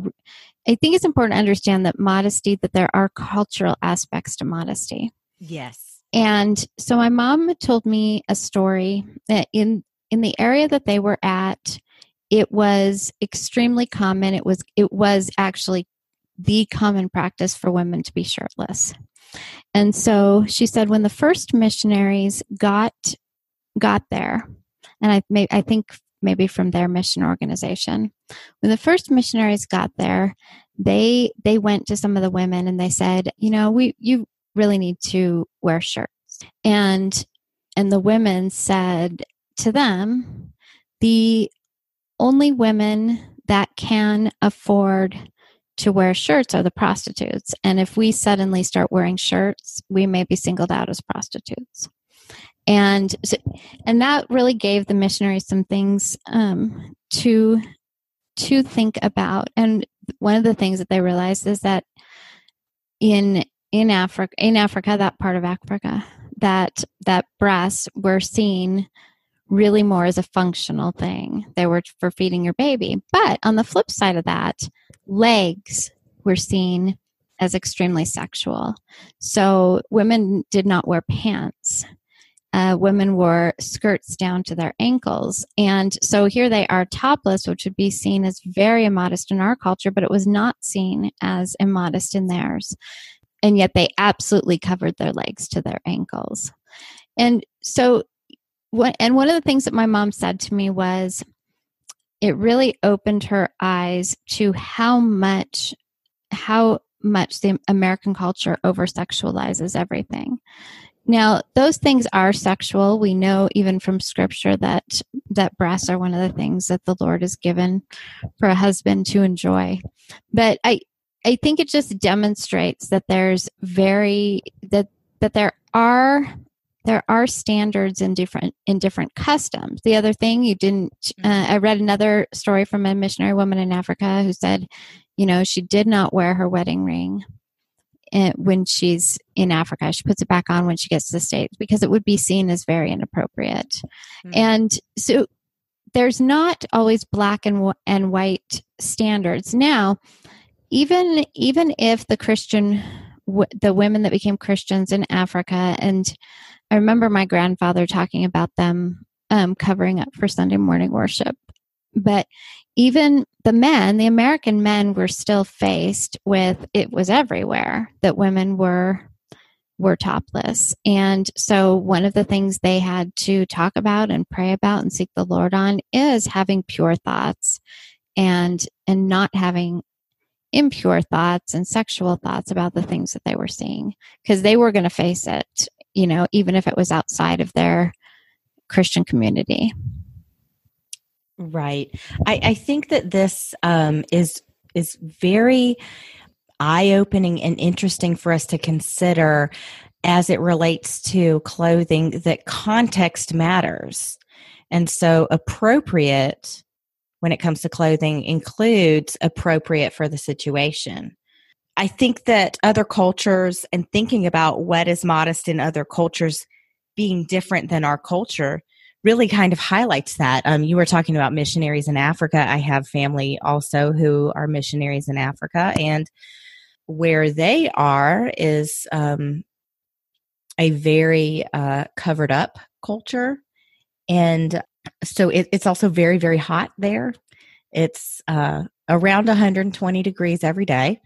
I think it's important to understand that modesty, that there are cultural aspects to modesty. Yes. And so my mom told me a story that in in the area that they were at, it was extremely common. It was it was actually the common practice for women to be shirtless. And so she said when the first missionaries got got there, and I may, I think maybe from their mission organization, when the first missionaries got there, they they went to some of the women and they said, you know, we you really need to wear shirts. And and the women said to them, the only women that can afford to wear shirts are the prostitutes. And if we suddenly start wearing shirts, we may be singled out as prostitutes. And so, and that really gave the missionaries some things um, to to think about. And one of the things that they realized is that in in Africa, in Africa, that part of Africa, that that breasts were seen really more as a functional thing. They were for feeding your baby. But on the flip side of that, legs were seen as extremely sexual. So women did not wear pants. Uh, women wore skirts down to their ankles. And so here they are topless, which would be seen as very immodest in our culture, but it was not seen as immodest in theirs. And yet they absolutely covered their legs to their ankles. And so what, and one of the things that my mom said to me was it really opened her eyes to how much how much the American culture over sexualizes everything. Now, those things are sexual. We know even from scripture that that breasts are one of the things that the Lord has given for a husband to enjoy. But I I think it just demonstrates that there's very that that there are there are standards in different in different customs. The other thing you didn't uh, I read another story from a missionary woman in Africa who said, you know, she did not wear her wedding ring eh, when she's in Africa. She puts it back on when she gets to the States because it would be seen as very inappropriate. Mm. And so there's not always black and, and white standards. Now, even even if the Christian w- the women that became Christians in Africa and I remember my grandfather talking about them um, covering up for Sunday morning worship. But even the men, the American men, were still faced with it was everywhere that women were were topless. And so one of the things they had to talk about and pray about and seek the Lord on is having pure thoughts and and not having impure thoughts and sexual thoughts about the things that they were seeing because they were going to face it you know even if it was outside of their christian community Right. I, I think that this um, is is very eye opening and interesting for us to consider as it relates to clothing. That context matters, and so appropriate when it comes to clothing includes appropriate for the situation. I think that other cultures and thinking about what is modest in other cultures being different than our culture really kind of highlights that. Um, you were talking about missionaries in Africa. I have family also who are missionaries in Africa, and where they are is um, a very uh, covered up culture. And so it, it's also very, very hot there. It's uh, around 120 degrees every day.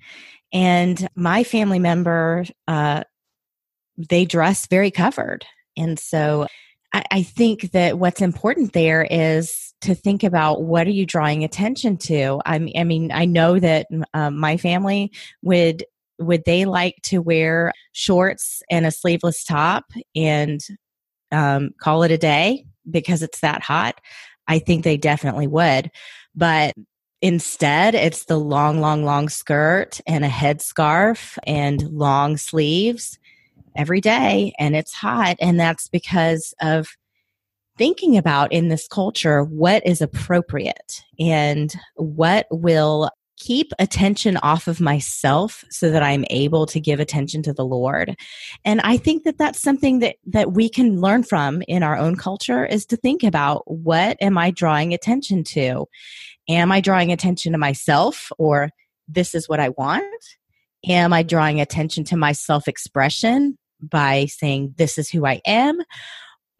And my family member, uh, they dress very covered. And so I, I think that what's important there is to think about what are you drawing attention to. I mean, I, mean, I know that um, my family would would they like to wear shorts and a sleeveless top and um, call it a day because it's that hot? I think they definitely would. But instead, it's the long, long, long skirt and a headscarf and long sleeves every day and it's hot and that's because of thinking about in this culture what is appropriate and what will keep attention off of myself so that I'm able to give attention to the Lord. And I think that that's something that that we can learn from in our own culture is to think about what am I drawing attention to? Am I drawing attention to myself or this is what I want? Am I drawing attention to my self-expression by saying, This is who I am?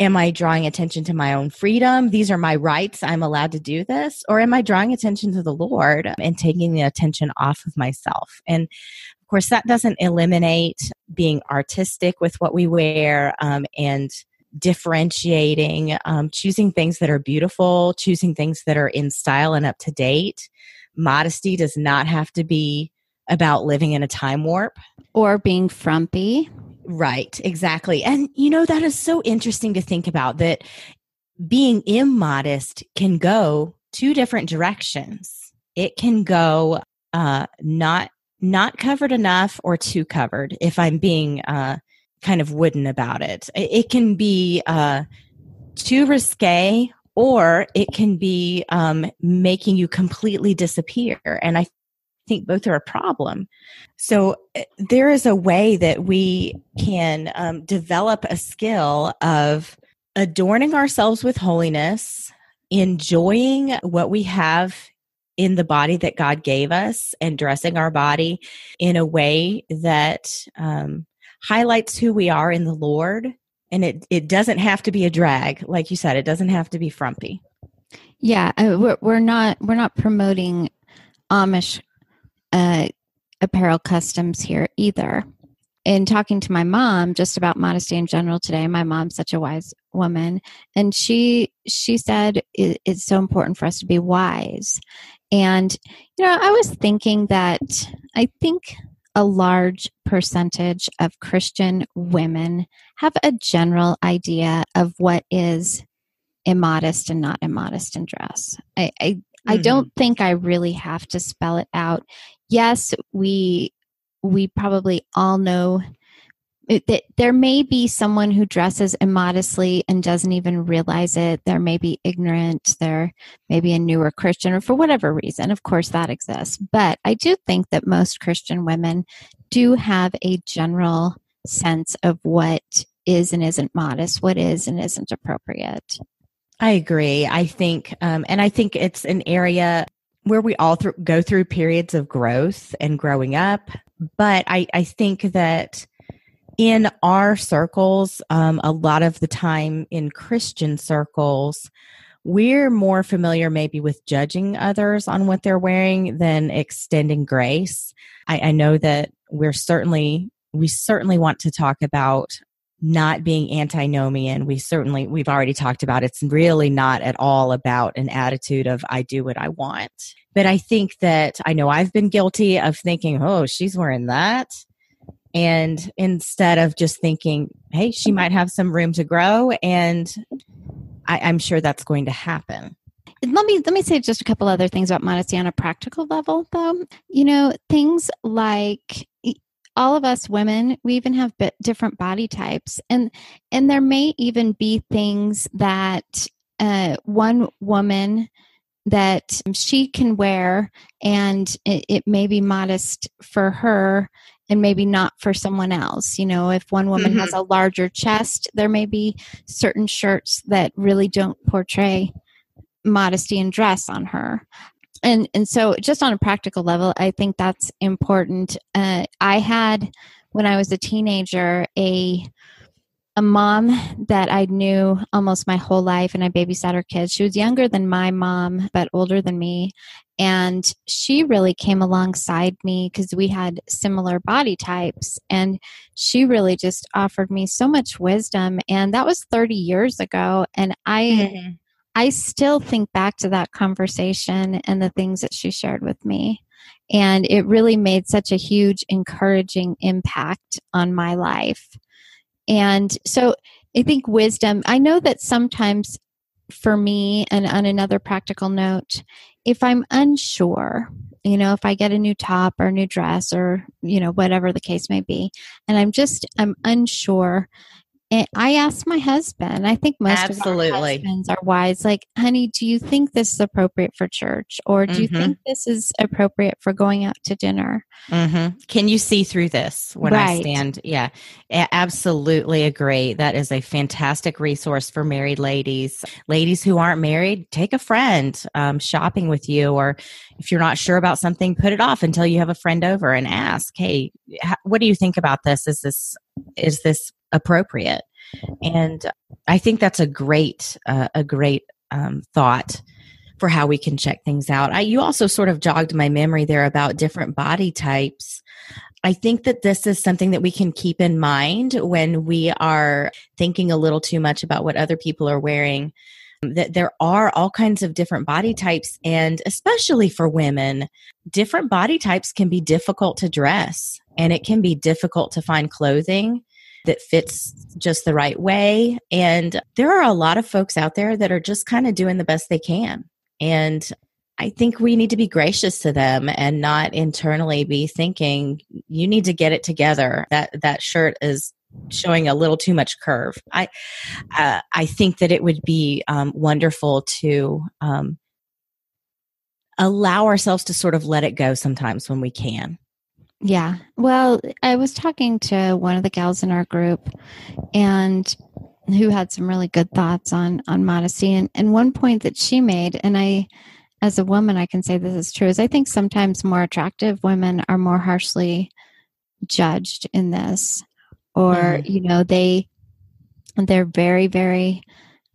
Am I drawing attention to my own freedom? These are my rights. I'm allowed to do this. Or am I drawing attention to the Lord and taking the attention off of myself? And of course, that doesn't eliminate being artistic with what we wear um, and differentiating, um, choosing things that are beautiful, choosing things that are in style and up to date. Modesty does not have to be about living in a time warp or being frumpy. Right, exactly. And you know, that is so interesting to think about that being immodest can go two different directions. It can go uh, not not covered enough or too covered if I'm being uh, kind of wooden about it. It can be uh, too risque or it can be um, making you completely disappear. And I think both are a problem. So eh, there is a way that we can um, develop a skill of adorning ourselves with holiness, enjoying what we have in the body that God gave us, and dressing our body in a way that um, highlights who we are in the Lord. And it, it doesn't have to be a drag, like you said. It doesn't have to be frumpy. Yeah, uh, we're, we're not we're not promoting Amish uh, apparel customs here either. In talking to my mom just about modesty in general today, my mom's such a wise woman, and she she said it, it's so important for us to be wise. And you know, I was thinking that I think a large percentage of Christian women have a general idea of what is immodest and not immodest in dress. I, I, mm-hmm. I don't think I really have to spell it out yes, we we probably all know there may be someone who dresses immodestly and doesn't even realize it. There may be ignorant. There may be a newer Christian, or for whatever reason. Of course, that exists. But I do think that most Christian women do have a general sense of what is and isn't modest, what is and isn't appropriate. I agree. I think, um, and I think it's an area where we all th- go through periods of growth and growing up. But I, I think that in our circles, um, a lot of the time in Christian circles, we're more familiar maybe with judging others on what they're wearing than extending grace. I, I know that we're certainly we certainly want to talk about not being antinomian. We certainly we've already talked about it's really not at all about an attitude of i do what i want. But i think that i know i've been guilty of thinking oh she's wearing that and instead of just thinking hey she might have some room to grow and I, i'm sure that's going to happen. Let me let me say just a couple other things about modesty on a practical level though. You know things like all of us women we even have different body types and and there may even be things that uh, one woman that she can wear and it, it, may be modest for her and maybe not for someone else. You know, if one woman Mhm. has a larger chest, there may be certain shirts that really don't portray modesty and dress on her. And and so just on a practical level, I think that's important. Uh, I had when I was a teenager a a mom that I knew almost my whole life, and I babysat her kids. She was younger than my mom, but older than me. And she really came alongside me because we had similar body types. And she really just offered me so much wisdom. And that was 30 years ago. And I. Mm-hmm. I still think back to that conversation and the things that she shared with me. And it really made such a huge encouraging impact on my life. And so I think wisdom, I know that sometimes for me, and on another practical note, if I'm unsure, you know, if I get a new top or new dress or, you know, whatever the case may be, and I'm just, I'm unsure, and I asked my husband, I think most of Absolutely. our husbands are wise, like, honey, do you think this is appropriate for church? Or do you Mhm. think this is appropriate for going out to dinner? hmm Can you see through this when I stand? Yeah, absolutely agree. That is a fantastic resource for married ladies. Ladies who aren't married, take a friend um, shopping with you, or if you're not sure about something, put it off until you have a friend over and ask, "Hey, what do you think about this? Is this is this appropriate?" And I think that's a great uh, a great um, thought for how we can check things out. I, you also sort of jogged my memory there about different body types. I think that this is something that we can keep in mind when we are thinking a little too much about what other people are wearing. That there are all kinds of different body types, and especially for women, different body types can be difficult to dress, and it can be difficult to find clothing that fits just the right way. And there are a lot of folks out there that are just kind of doing the best they can. And I think we need to be gracious to them and not internally be thinking you need to get it together. That that shirt is showing a little too much curve. I uh, I think that it would be um, wonderful to um, allow ourselves to sort of let it go sometimes when we can. Yeah. Well, I was talking to one of the gals in our group and who had some really good thoughts on on modesty and, and one point that she made and I as a woman I can say this is true is I think sometimes more attractive women are more harshly judged in this or Mhm. you know they they're very very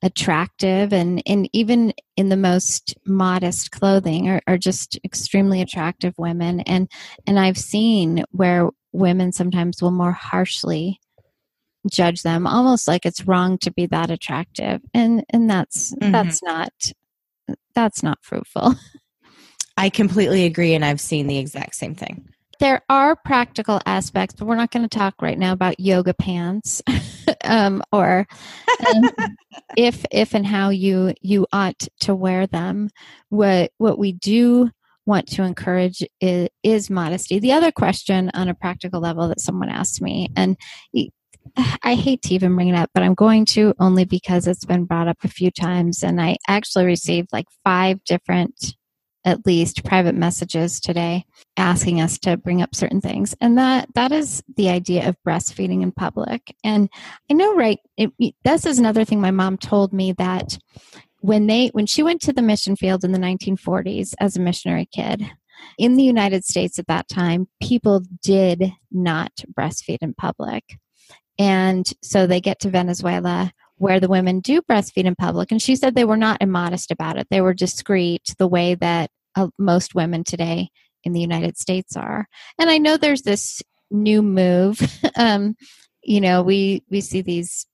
attractive and and even in the most modest clothing are, are just extremely attractive women and and i've seen where women sometimes will more harshly judge them almost like it's wrong to be that attractive and and that's Mhm. that's not that's not fruitful [laughs] I completely agree, and I've seen the exact same thing. there are practical aspects, but we're not going to talk right now about yoga pants [laughs] um, or um, [laughs] if if and how you you ought to wear them. What what we do want to encourage is, is modesty. The other question on a practical level that someone asked me, and I hate to even bring it up, but I'm going to only because it's been brought up a few times, and I actually received like five different, at least, private messages today asking us to bring up certain things. And that that is the idea of breastfeeding in public. And i know right it, this is another thing my mom told me that when they when she went to the mission field in the 1940s as a missionary kid in the united states at that time people did not breastfeed in public. And so they get to venezuela where the women do breastfeed in public and she said they were not immodest about it they were discreet the way that uh, most women today in the United States are. And I know there's this new move. [laughs] um, you know, we we see these.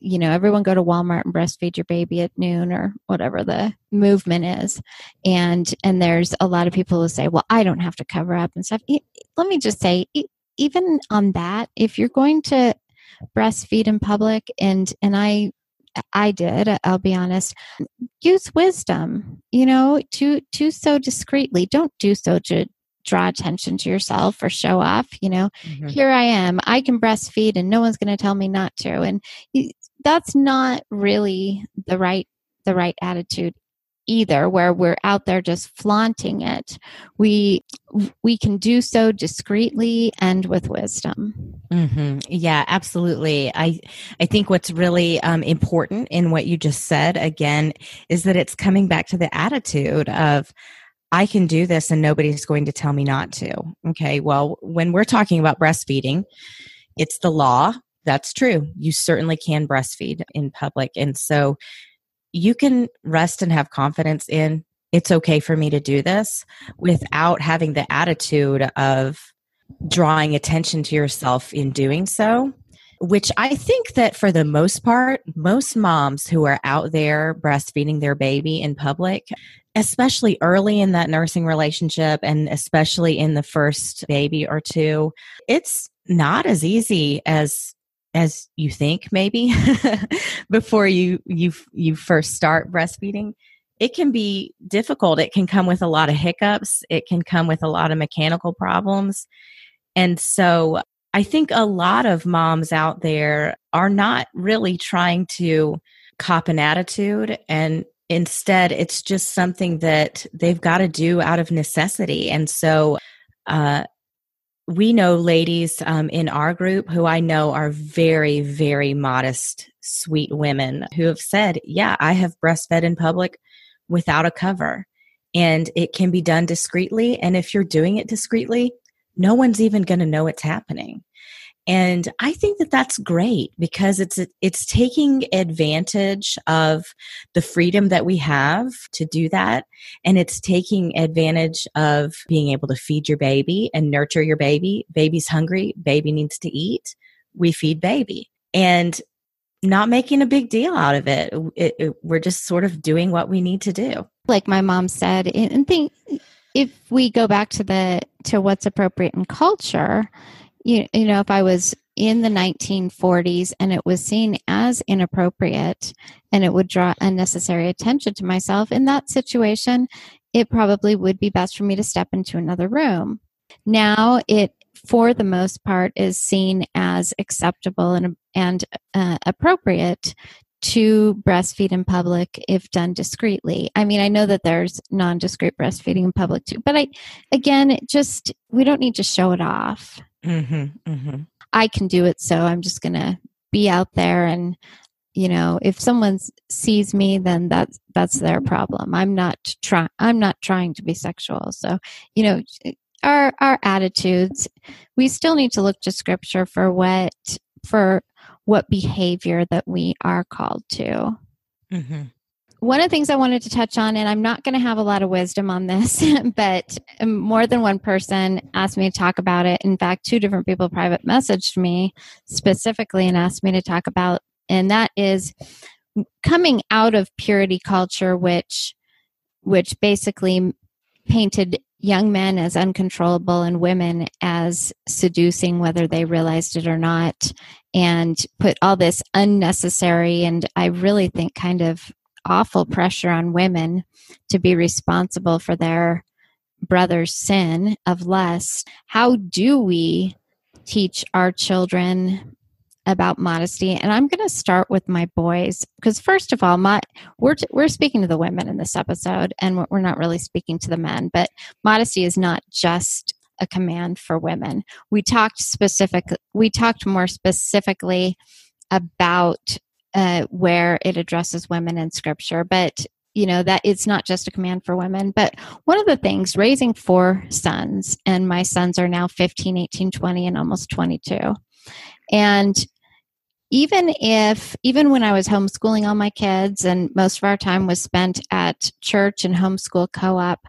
You know, everyone go to Walmart and breastfeed your baby at noon or whatever the movement is, and and there's a lot of people who say, "Well, I don't have to cover up and stuff." Let me just say, even on that, if you're going to breastfeed in public, and and I I did, I'll be honest, use wisdom, you know, to to so discreetly. Don't do so to draw attention to yourself or show off, you know. Mhm. Here I am. I can breastfeed and no one's going to tell me not to. And that's not really the right the right attitude either where we're out there just flaunting it. We we can do so discreetly and with wisdom. hmm Yeah, absolutely. I I think what's really um, important in what you just said again is that it's coming back to the attitude of I can do this and nobody's going to tell me not to. Okay. Well, when we're talking about breastfeeding, it's the law. That's true. You certainly can breastfeed in public. And so you can rest and have confidence in it's okay for me to do this without having the attitude of drawing attention to yourself in doing so which I think that for the most part, most moms who are out there breastfeeding their baby in public, especially early in that nursing relationship and especially in the first baby or two, it's not as easy as as you think maybe [laughs] before you you you first start breastfeeding it can be difficult. It can come with a lot of hiccups. It can come with a lot of mechanical problems. And so i think a lot of moms out there are not really trying to cop an attitude and instead it's just something that they've got to do out of necessity. And so uh, we know ladies um, in our group who I know are very, very modest, sweet women who have said, Yeah, I have breastfed in public without a cover. And it can be done discreetly. And if you're doing it discreetly, no one's even going to know it's happening and i think that that's great because it's it's taking advantage of the freedom that we have to do that. And it's taking advantage of being able to feed your baby and nurture your baby. Baby's hungry. Baby needs to eat. We feed baby. And not making a big deal out of it. It, it. we're just sort of doing what we need to do. Like my mom said and think if we go back to the to what's appropriate in culture you, you know, if I was in the 1940s and it was seen as inappropriate and it would draw unnecessary attention to myself, in that situation, it probably would be best for me to step into another room. Now it for the most part is seen as acceptable and and uh, appropriate to breastfeed in public if done discreetly. I mean, I know that there's non-discreet breastfeeding in public too, but I again, just we don't need to show it off. Mm-hmm, mm-hmm. I can do it, so I'm just going to be out there and you know if someone sees me then that's that's their problem. I'm not trying i'm not trying to be sexual so you know our our attitudes we still need to look to scripture for what for what behavior that we are called to. Mm-hmm one of the things I wanted to touch on, and I'm not going to have a lot of wisdom on this, [laughs] but um, more than one person asked me to talk about it. In fact, two different people private messaged me specifically and asked me to talk about, and that is coming out of purity culture, which which basically painted young men as uncontrollable and women as seducing, whether they realized it or not, and put all this unnecessary and I really think kind of awful pressure on women to be responsible for their brother's sin of lust. How do we teach our children about modesty? And I'm going to start with my boys because first of all, my we're we're speaking to the women in this episode, and we're not really speaking to the men. But modesty is not just a command for women. We talked specific. We talked more specifically about uh, where it addresses women in scripture. But you know that it's not just a command for women. But one of the things raising four sons and my sons are now 15 18 20 and almost 22 and even if even when i was homeschooling all my kids and most of our time was spent at church and homeschool co-op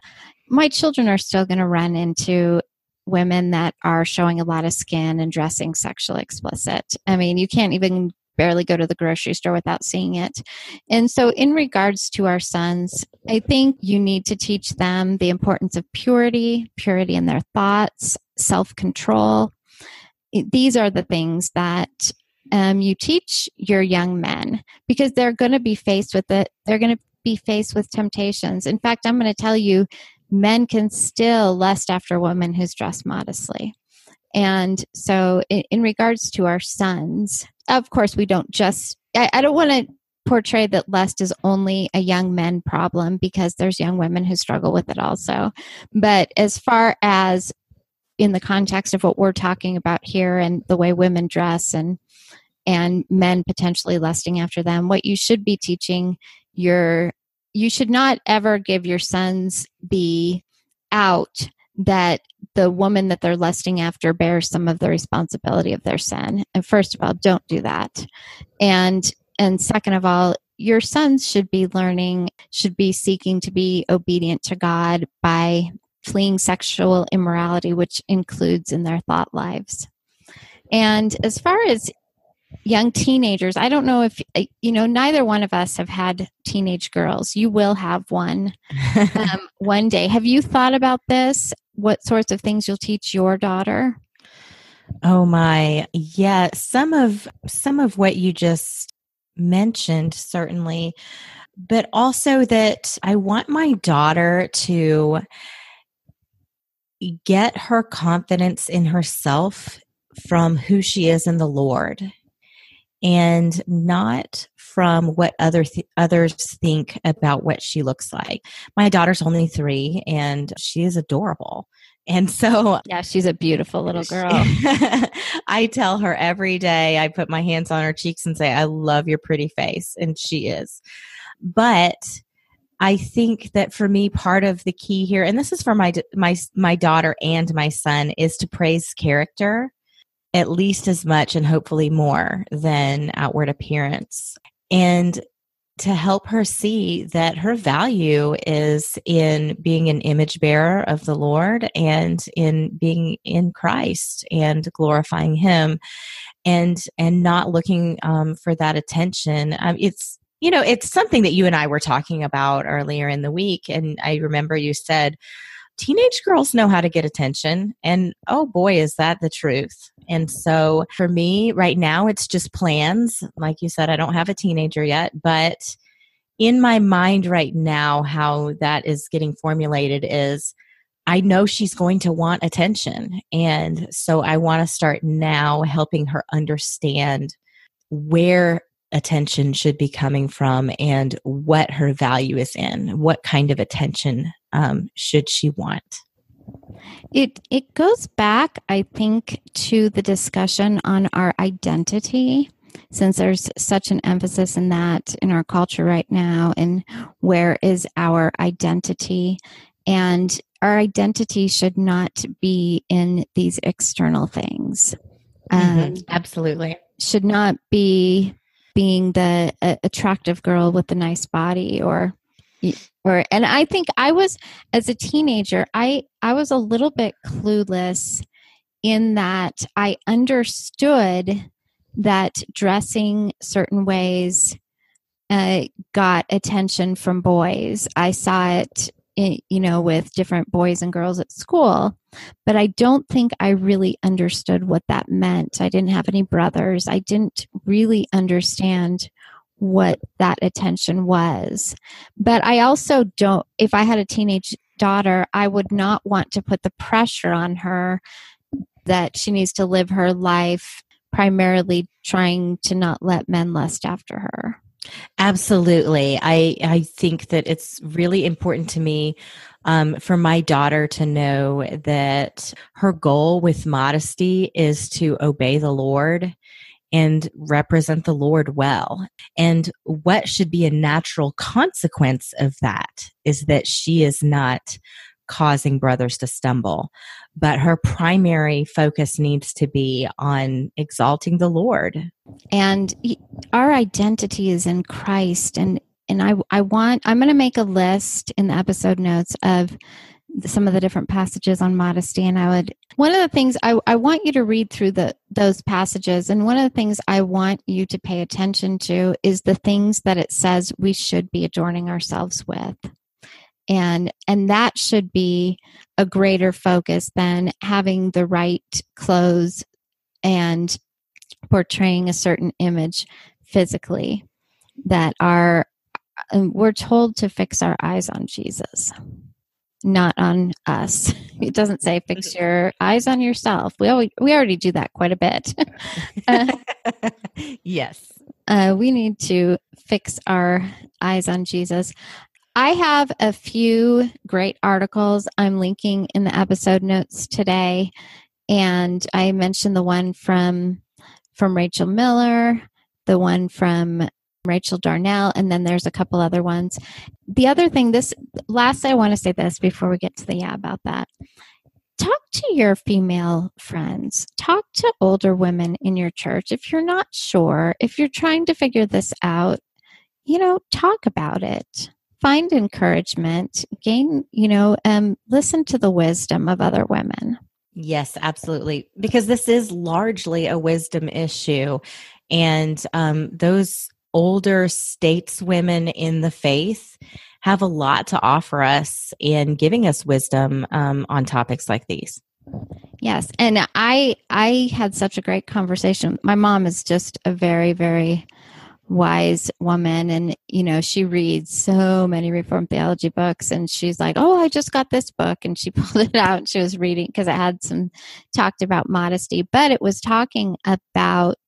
my children are still going to run into women that are showing a lot of skin and dressing sexually explicit. I mean, you can't even barely go to the grocery store without seeing it. And so, in regards to our sons, I think you need to teach them the importance of purity, purity in their thoughts, self control. These are the things that um, you teach your young men because they're going to be faced with it. They're going to be faced with temptations. In fact, I'm going to tell you, men can still lust after a woman who's dressed modestly. And so, in, in regards to our sons, of course, we don't just, I, I don't want to portray that lust is only a young men problem because there's young women who struggle with it also. But as far as in the context of what we're talking about here and the way women dress and and men potentially lusting after them, what you should be teaching your you should not ever give your sons be out that the woman that they're lusting after bears some of the responsibility of their sin. And first of all, don't do that. And and second of all, your sons should be learning, should be seeking to be obedient to God by fleeing sexual immorality, which includes in their thought lives. And as far as young teenagers, I don't know if, you know, neither one of us have had teenage girls. You will have one [laughs] um, one day. Have you thought about this? What sorts of things you'll teach your daughter? Oh my, yeah. Some of some of what you just mentioned certainly, but also that I want my daughter to get her confidence in herself from who she is in the Lord and not from what other th- others think about what she looks like. My daughter's only 3 and she is adorable. And so, yeah, she's a beautiful little girl. [laughs] I tell her every day, I put my hands on her cheeks and say, I love your pretty face. And she is. But I think that for me, part of the key here, and this is for my, my, my daughter and my son, is to praise character at least as much and hopefully more than outward appearance. And to help her see that her value is in being an image bearer of the Lord and in being in Christ and glorifying Him and and not looking um, for that attention. Um, it's you know it's something that you and I were talking about earlier in the week, and I remember you said teenage girls know how to get attention. And oh boy, is that the truth. And so for me right now, it's just plans. Like you said, I don't have a teenager yet, but in my mind right now, how that is getting formulated is I know she's going to want attention. And so I want to start now helping her understand where attention should be coming from and what her value is in, what kind of attention um, should she want? It it goes back, I think, to the discussion on our identity, since there's such an emphasis in that in our culture right now, and where is our identity? And our identity should not be in these external things. Mm-hmm. Um, Absolutely, should not be being the uh, attractive girl with the nice body or or and i think i was as a teenager i i was a little bit clueless in that i understood that dressing certain ways uh, got attention from boys. I saw it in, you know with different boys and girls at school but i don't think i really understood what that meant. I didn't have any brothers. I didn't really understand what that attention was. But I also don't, if I had a teenage daughter, I would not want to put the pressure on her that she needs to live her life primarily trying to not let men lust after her. Absolutely. I, I think that it's really important to me um, for my daughter to know that her goal with modesty is to obey the Lord and represent the Lord well. And what should be a natural consequence of that is that she is not causing brothers to stumble. But her primary focus needs to be on exalting the Lord. And our identity is in Christ. And and I, I want I'm going to make a list in the episode notes of some of the different passages on modesty and i would one of the things I, I want you to read through the those passages and one of the things i want you to pay attention to is the things that it says we should be adorning ourselves with. And and that should be a greater focus than having the right clothes and portraying a certain image physically that are uh, we're told to fix our eyes on jesus not on us. [laughs] It doesn't say fix mm-hmm. your eyes on yourself. We always, we already do that quite a bit. [laughs] yes. Uh, we need to fix our eyes on Jesus. I have a few great articles I'm linking in the episode notes today, and I mentioned the one from from Rachel Miller, the one from Rachel Darnell, and then there's a couple other ones. The other thing, this last, I want to say this before we get to the yeah about that. Talk to your female friends. Talk to older women in your church. If you're not sure, if you're trying to figure this out, you know, talk about it find encouragement, gain, you know, um, listen to the wisdom of other women. Yes, absolutely. Because this is largely a wisdom issue. And um, those older stateswomen in the faith have a lot to offer us in giving us wisdom um, on topics like these. Yes, and I I had such a great conversation. My mom is just a very very wise woman and you know she reads so many reformed theology books and she's like oh i just got this book and she [laughs] pulled it out and she was reading because it had some talked about modesty but it was talking about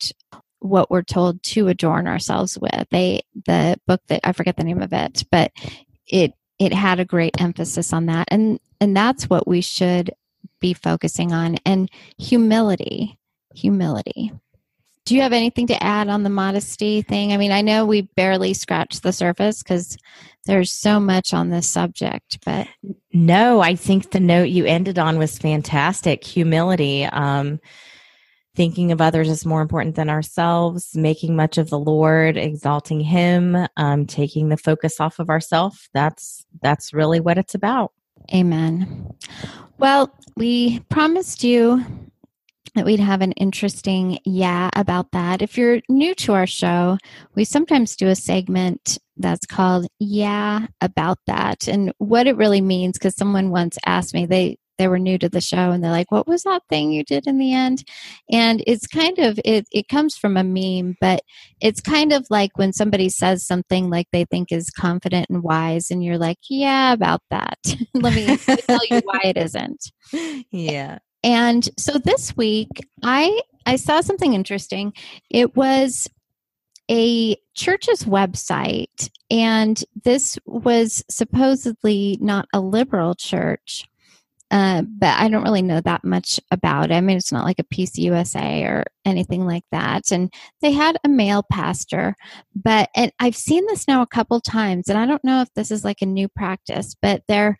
what we're told to adorn ourselves with they the book that i forget the name of it but it it had a great emphasis on that and and that's what we should be focusing on and humility humility do you have anything to add on the modesty thing? I mean, I know we barely scratched the surface because there's so much on this subject, but no, I think the note you ended on was fantastic. Humility, um, thinking of others is more important than ourselves, making much of the Lord, exalting Him, um, taking the focus off of ourselves. That's that's really what it's about. Amen. Well, we promised you that we'd have an interesting yeah about that. If you're new to our show, we sometimes do a segment that's called yeah about that and what it really means because someone once asked me they they were new to the show and they're like what was that thing you did in the end and it's kind of it, it comes from a meme but it's kind of like when somebody says something like they think is confident and wise and you're like yeah about that [laughs] let me tell you why it isn't [laughs] yeah and so this week, I I saw something interesting. It was a church's website, and this was supposedly not a liberal church. Uh, but I don't really know that much about it. I mean, it's not like a PCUSA or anything like that. And they had a male pastor, but and I've seen this now a couple times, and I don't know if this is like a new practice, but their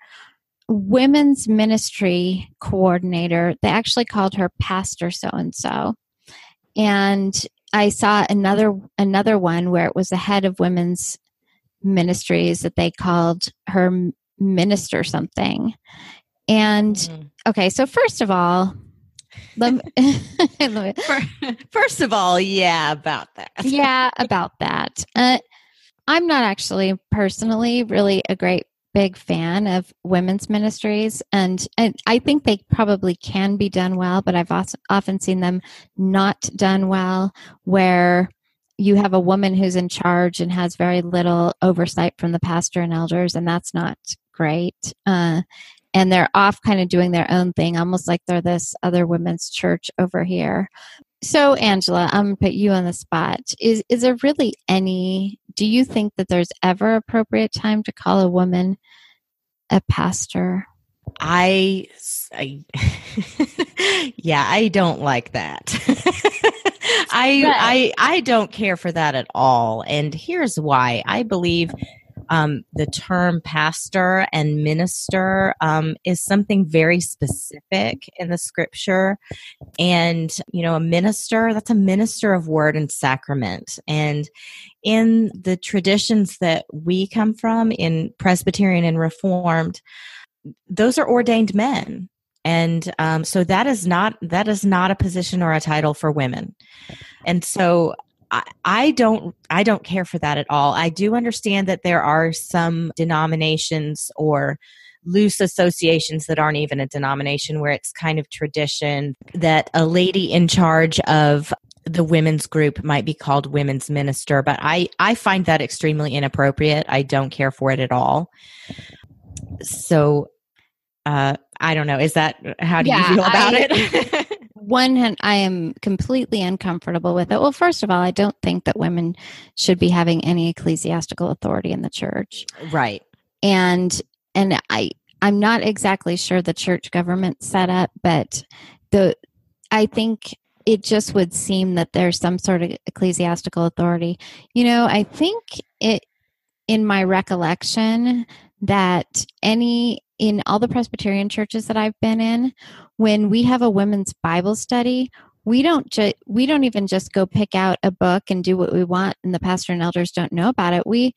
women's ministry coordinator. They actually called her Pastor so and so. And I saw another another one where it was the head of women's ministries that they called her minister something. And mm. okay, so first of all, me, [laughs] [laughs] first of all, yeah, about that. [laughs] yeah, about that. Uh, I'm not actually personally really a great big fan of women's ministries and, and i think they probably can be done well but i've also often seen them not done well where you have a woman who's in charge and has very little oversight from the pastor and elders and that's not great uh, and they're off kind of doing their own thing almost like they're this other women's church over here so angela i'm gonna put you on the spot is is there really any do you think that there's ever appropriate time to call a woman a pastor? I, I [laughs] yeah, I don't like that. [laughs] I, I, I don't care for that at all. And here's why. I believe um, the term pastor and minister um, is something very specific in the scripture. And, you know, a minister, that's a minister of word and sacrament. And in the traditions that we come from in Presbyterian and Reformed, those are ordained men and um, so that is not that is not a position or a title for women and so I, don't I don't care for that at all. I do understand that there are some denominations or loose associations that aren't even a denomination where it's kind of tradition that a lady in charge of the women's group might be called women's minister but i i find that extremely inappropriate. I don't care for it at all. So uh i don't know. Is that how do yeah, you feel about I, it [laughs] one hand, I am completely uncomfortable with it. Well, first of all, I don't think that women should be having any ecclesiastical authority in the church, Right. and and I I'm not exactly sure the church government setup, but the I think it just would seem that there's some sort of ecclesiastical authority. You know, I think it in my recollection that any in all the Presbyterian churches that I've been in, when we have a women's Bible study, we don't ju- we don't even just go pick out a book and do what we want, and the pastor and elders don't know about it. We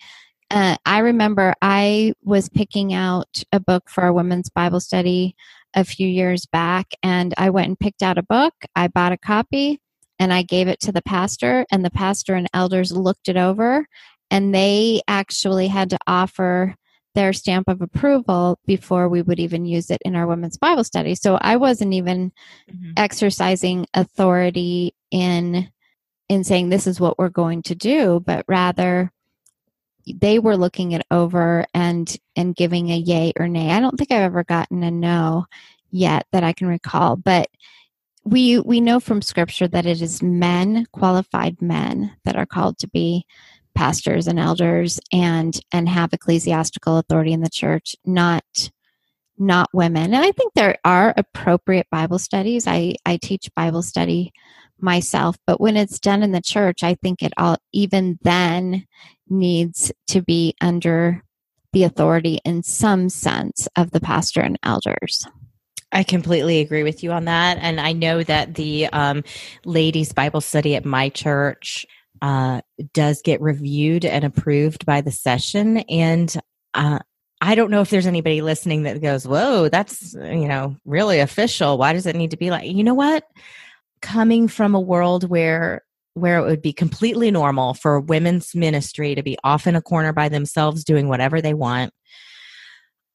uh, I remember I was picking out a book for a women's Bible study a few years back, and I went and picked out a book. I bought a copy and I gave it to the pastor, and the pastor and elders looked it over, and they actually had to offer their stamp of approval before we would even use it in our women's Bible study. So I wasn't even mm-hmm. exercising authority in in saying this is what we're going to do, but rather they were looking it over and and giving a yay or nay. I don't think I've ever gotten a no yet that I can recall, but we we know from scripture that it is men, qualified men that are called to be pastors and elders and and have ecclesiastical authority in the church, not not women. And I think there are appropriate Bible studies. I I teach Bible study myself, but when it's done in the church, I think it all even then needs to be under the authority in some sense of the pastor and elders. I completely agree with you on that. And I know that the um, ladies' Bible study at my church uh, does get reviewed and approved by the session. And uh, I don't know if there's anybody listening that goes, Whoa, that's, you know, really official. Why does it need to be like, you know what? Coming from a world where where it would be completely normal for women's ministry to be off in a corner by themselves doing whatever they want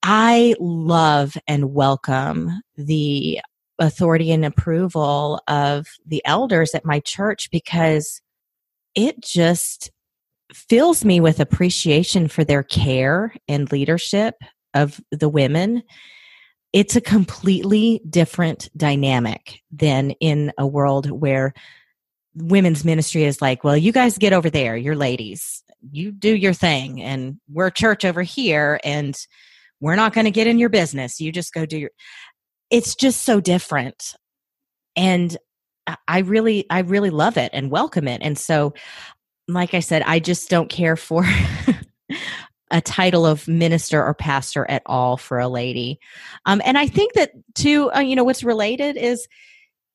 I love and welcome the authority and approval of the elders at my church because it just fills me with appreciation for their care and leadership of the women. It's a completely different dynamic than in a world where women's ministry is like, well, you guys get over there, you're ladies, you do your thing, and we're church over here, and we're not going to get in your business. You just go do your. It's just so different, and I really, I really love it and welcome it. And so, like I said, I just don't care for [laughs] a title of minister or pastor at all for a lady. Um, and I think that too, uh, you know, what's related is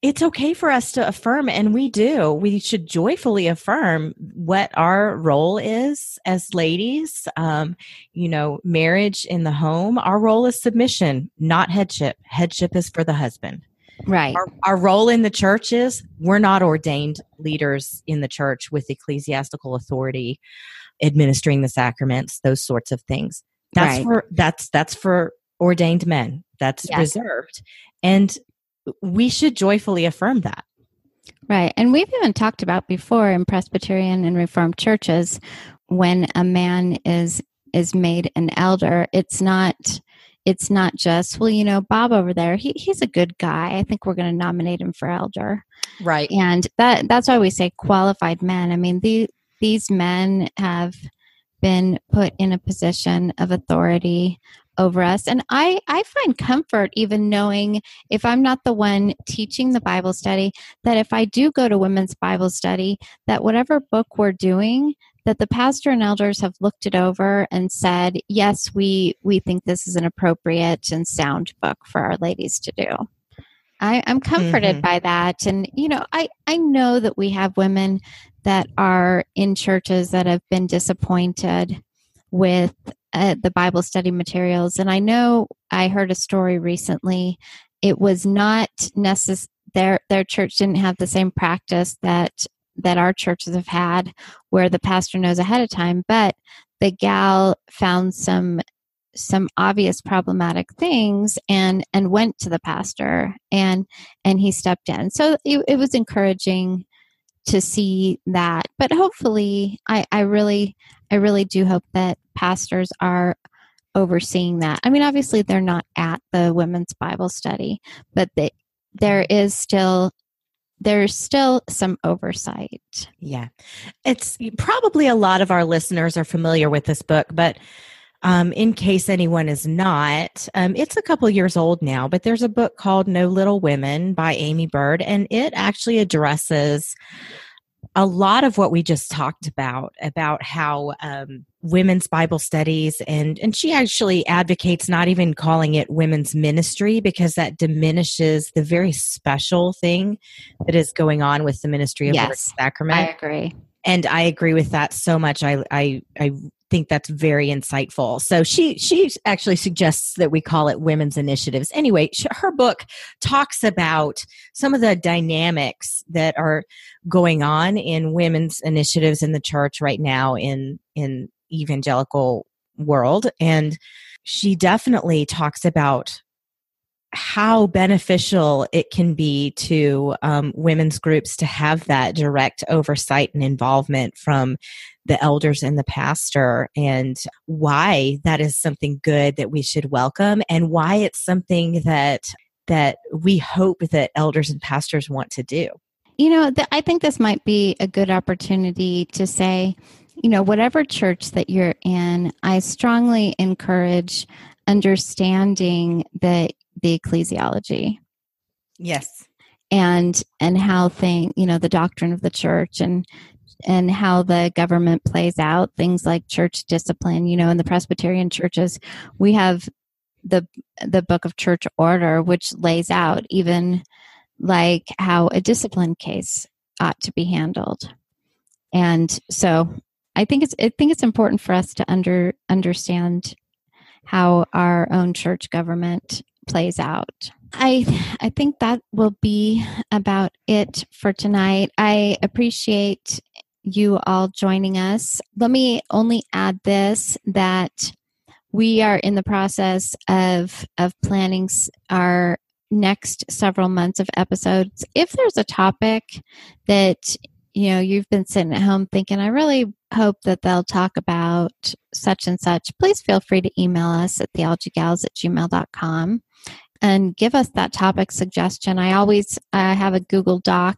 it's okay for us to affirm, and we do. We should joyfully affirm what our role is as ladies. Um, you know, marriage in the home, our role is submission, not headship. Headship is for the husband. Right. Our, our role in the church is we're not ordained leaders in the church with ecclesiastical authority, administering the sacraments, those sorts of things. That's Right. for that's that's for ordained men. That's Yes. reserved. And we should joyfully affirm that. Right. And we've even talked about before in Presbyterian and Reformed churches when a man is is made an elder, it's not it's not just, well, you know, Bob over there, he, he's a good guy. I think we're going to nominate him for elder. Right. And that that's why we say qualified men. I mean, the, these men have been put in a position of authority over us. And I, I find comfort even knowing if I'm not the one teaching the Bible study, that if I do go to women's Bible study, that whatever book we're doing, that the pastor and elders have looked it over and said, yes, we we think this is an appropriate and sound book for our ladies to do. I, I'm comforted Mhm. by that. And, you know, I, I know that we have women that are in churches that have been disappointed with uh, the Bible study materials. And I know I heard a story recently. It was not necessary. Their their church didn't have the same practice that that our churches have had, where the pastor knows ahead of time. But the gal found some some obvious problematic things and and went to the pastor and and he stepped in. So it, it was encouraging to see that. But hopefully, I I really I really do hope that pastors are overseeing that. I mean, obviously they're not at the women's Bible study, but they, there is still there's still some oversight. Yeah. It's probably a lot of our listeners are familiar with this book, but um, in case anyone is not, um, it's a couple years old now, but there's a book called No Little Women by Aimee Byrd, and it actually addresses a lot of what we just talked about about how um, women's bible studies and and she actually advocates not even calling it women's ministry because that diminishes the very special thing that is going on with the ministry of yes, the sacrament I agree. and I agree with that so much. I I I think that's very insightful. So she she actually suggests that we call it women's initiatives. Anyway, her book talks about some of the dynamics that are going on in women's initiatives in the church right now in in evangelical world and she definitely talks about how beneficial it can be to um, women's groups to have that direct oversight and involvement from the elders and the pastor and why that is something good that we should welcome and why it's something that that we hope that elders and pastors want to do. You know, th- I think this might be a good opportunity to say, you know, whatever church that you're in, I strongly encourage understanding the the ecclesiology yes. and and how thing you know the doctrine of the church and and how the government plays out things like church discipline you know in the presbyterian churches we have the the book of church order which lays out even like how a discipline case ought to be handled. And so i think it's i think it's important for us to under understand how our own church government plays out I I think that will be about it for tonight. I appreciate you all joining us. Let me only add this that we are in the process of of planning our next several months of episodes. If there's a topic that you know you've been sitting at home thinking, I really hope that they'll talk about such and such, please feel free to email us at theologygals at gmail.com and give us that topic suggestion. I always uh, have a Google Doc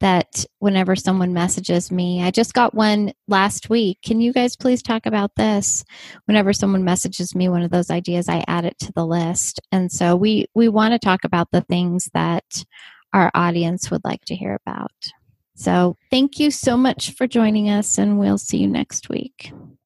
that whenever someone messages me, I just got one last week. Can you guys please talk about this? Whenever someone messages me one of those ideas, I add it to the list. And so we we want to talk about the things that our audience would like to hear about. So thank you so much for joining us, and we'll see you next week.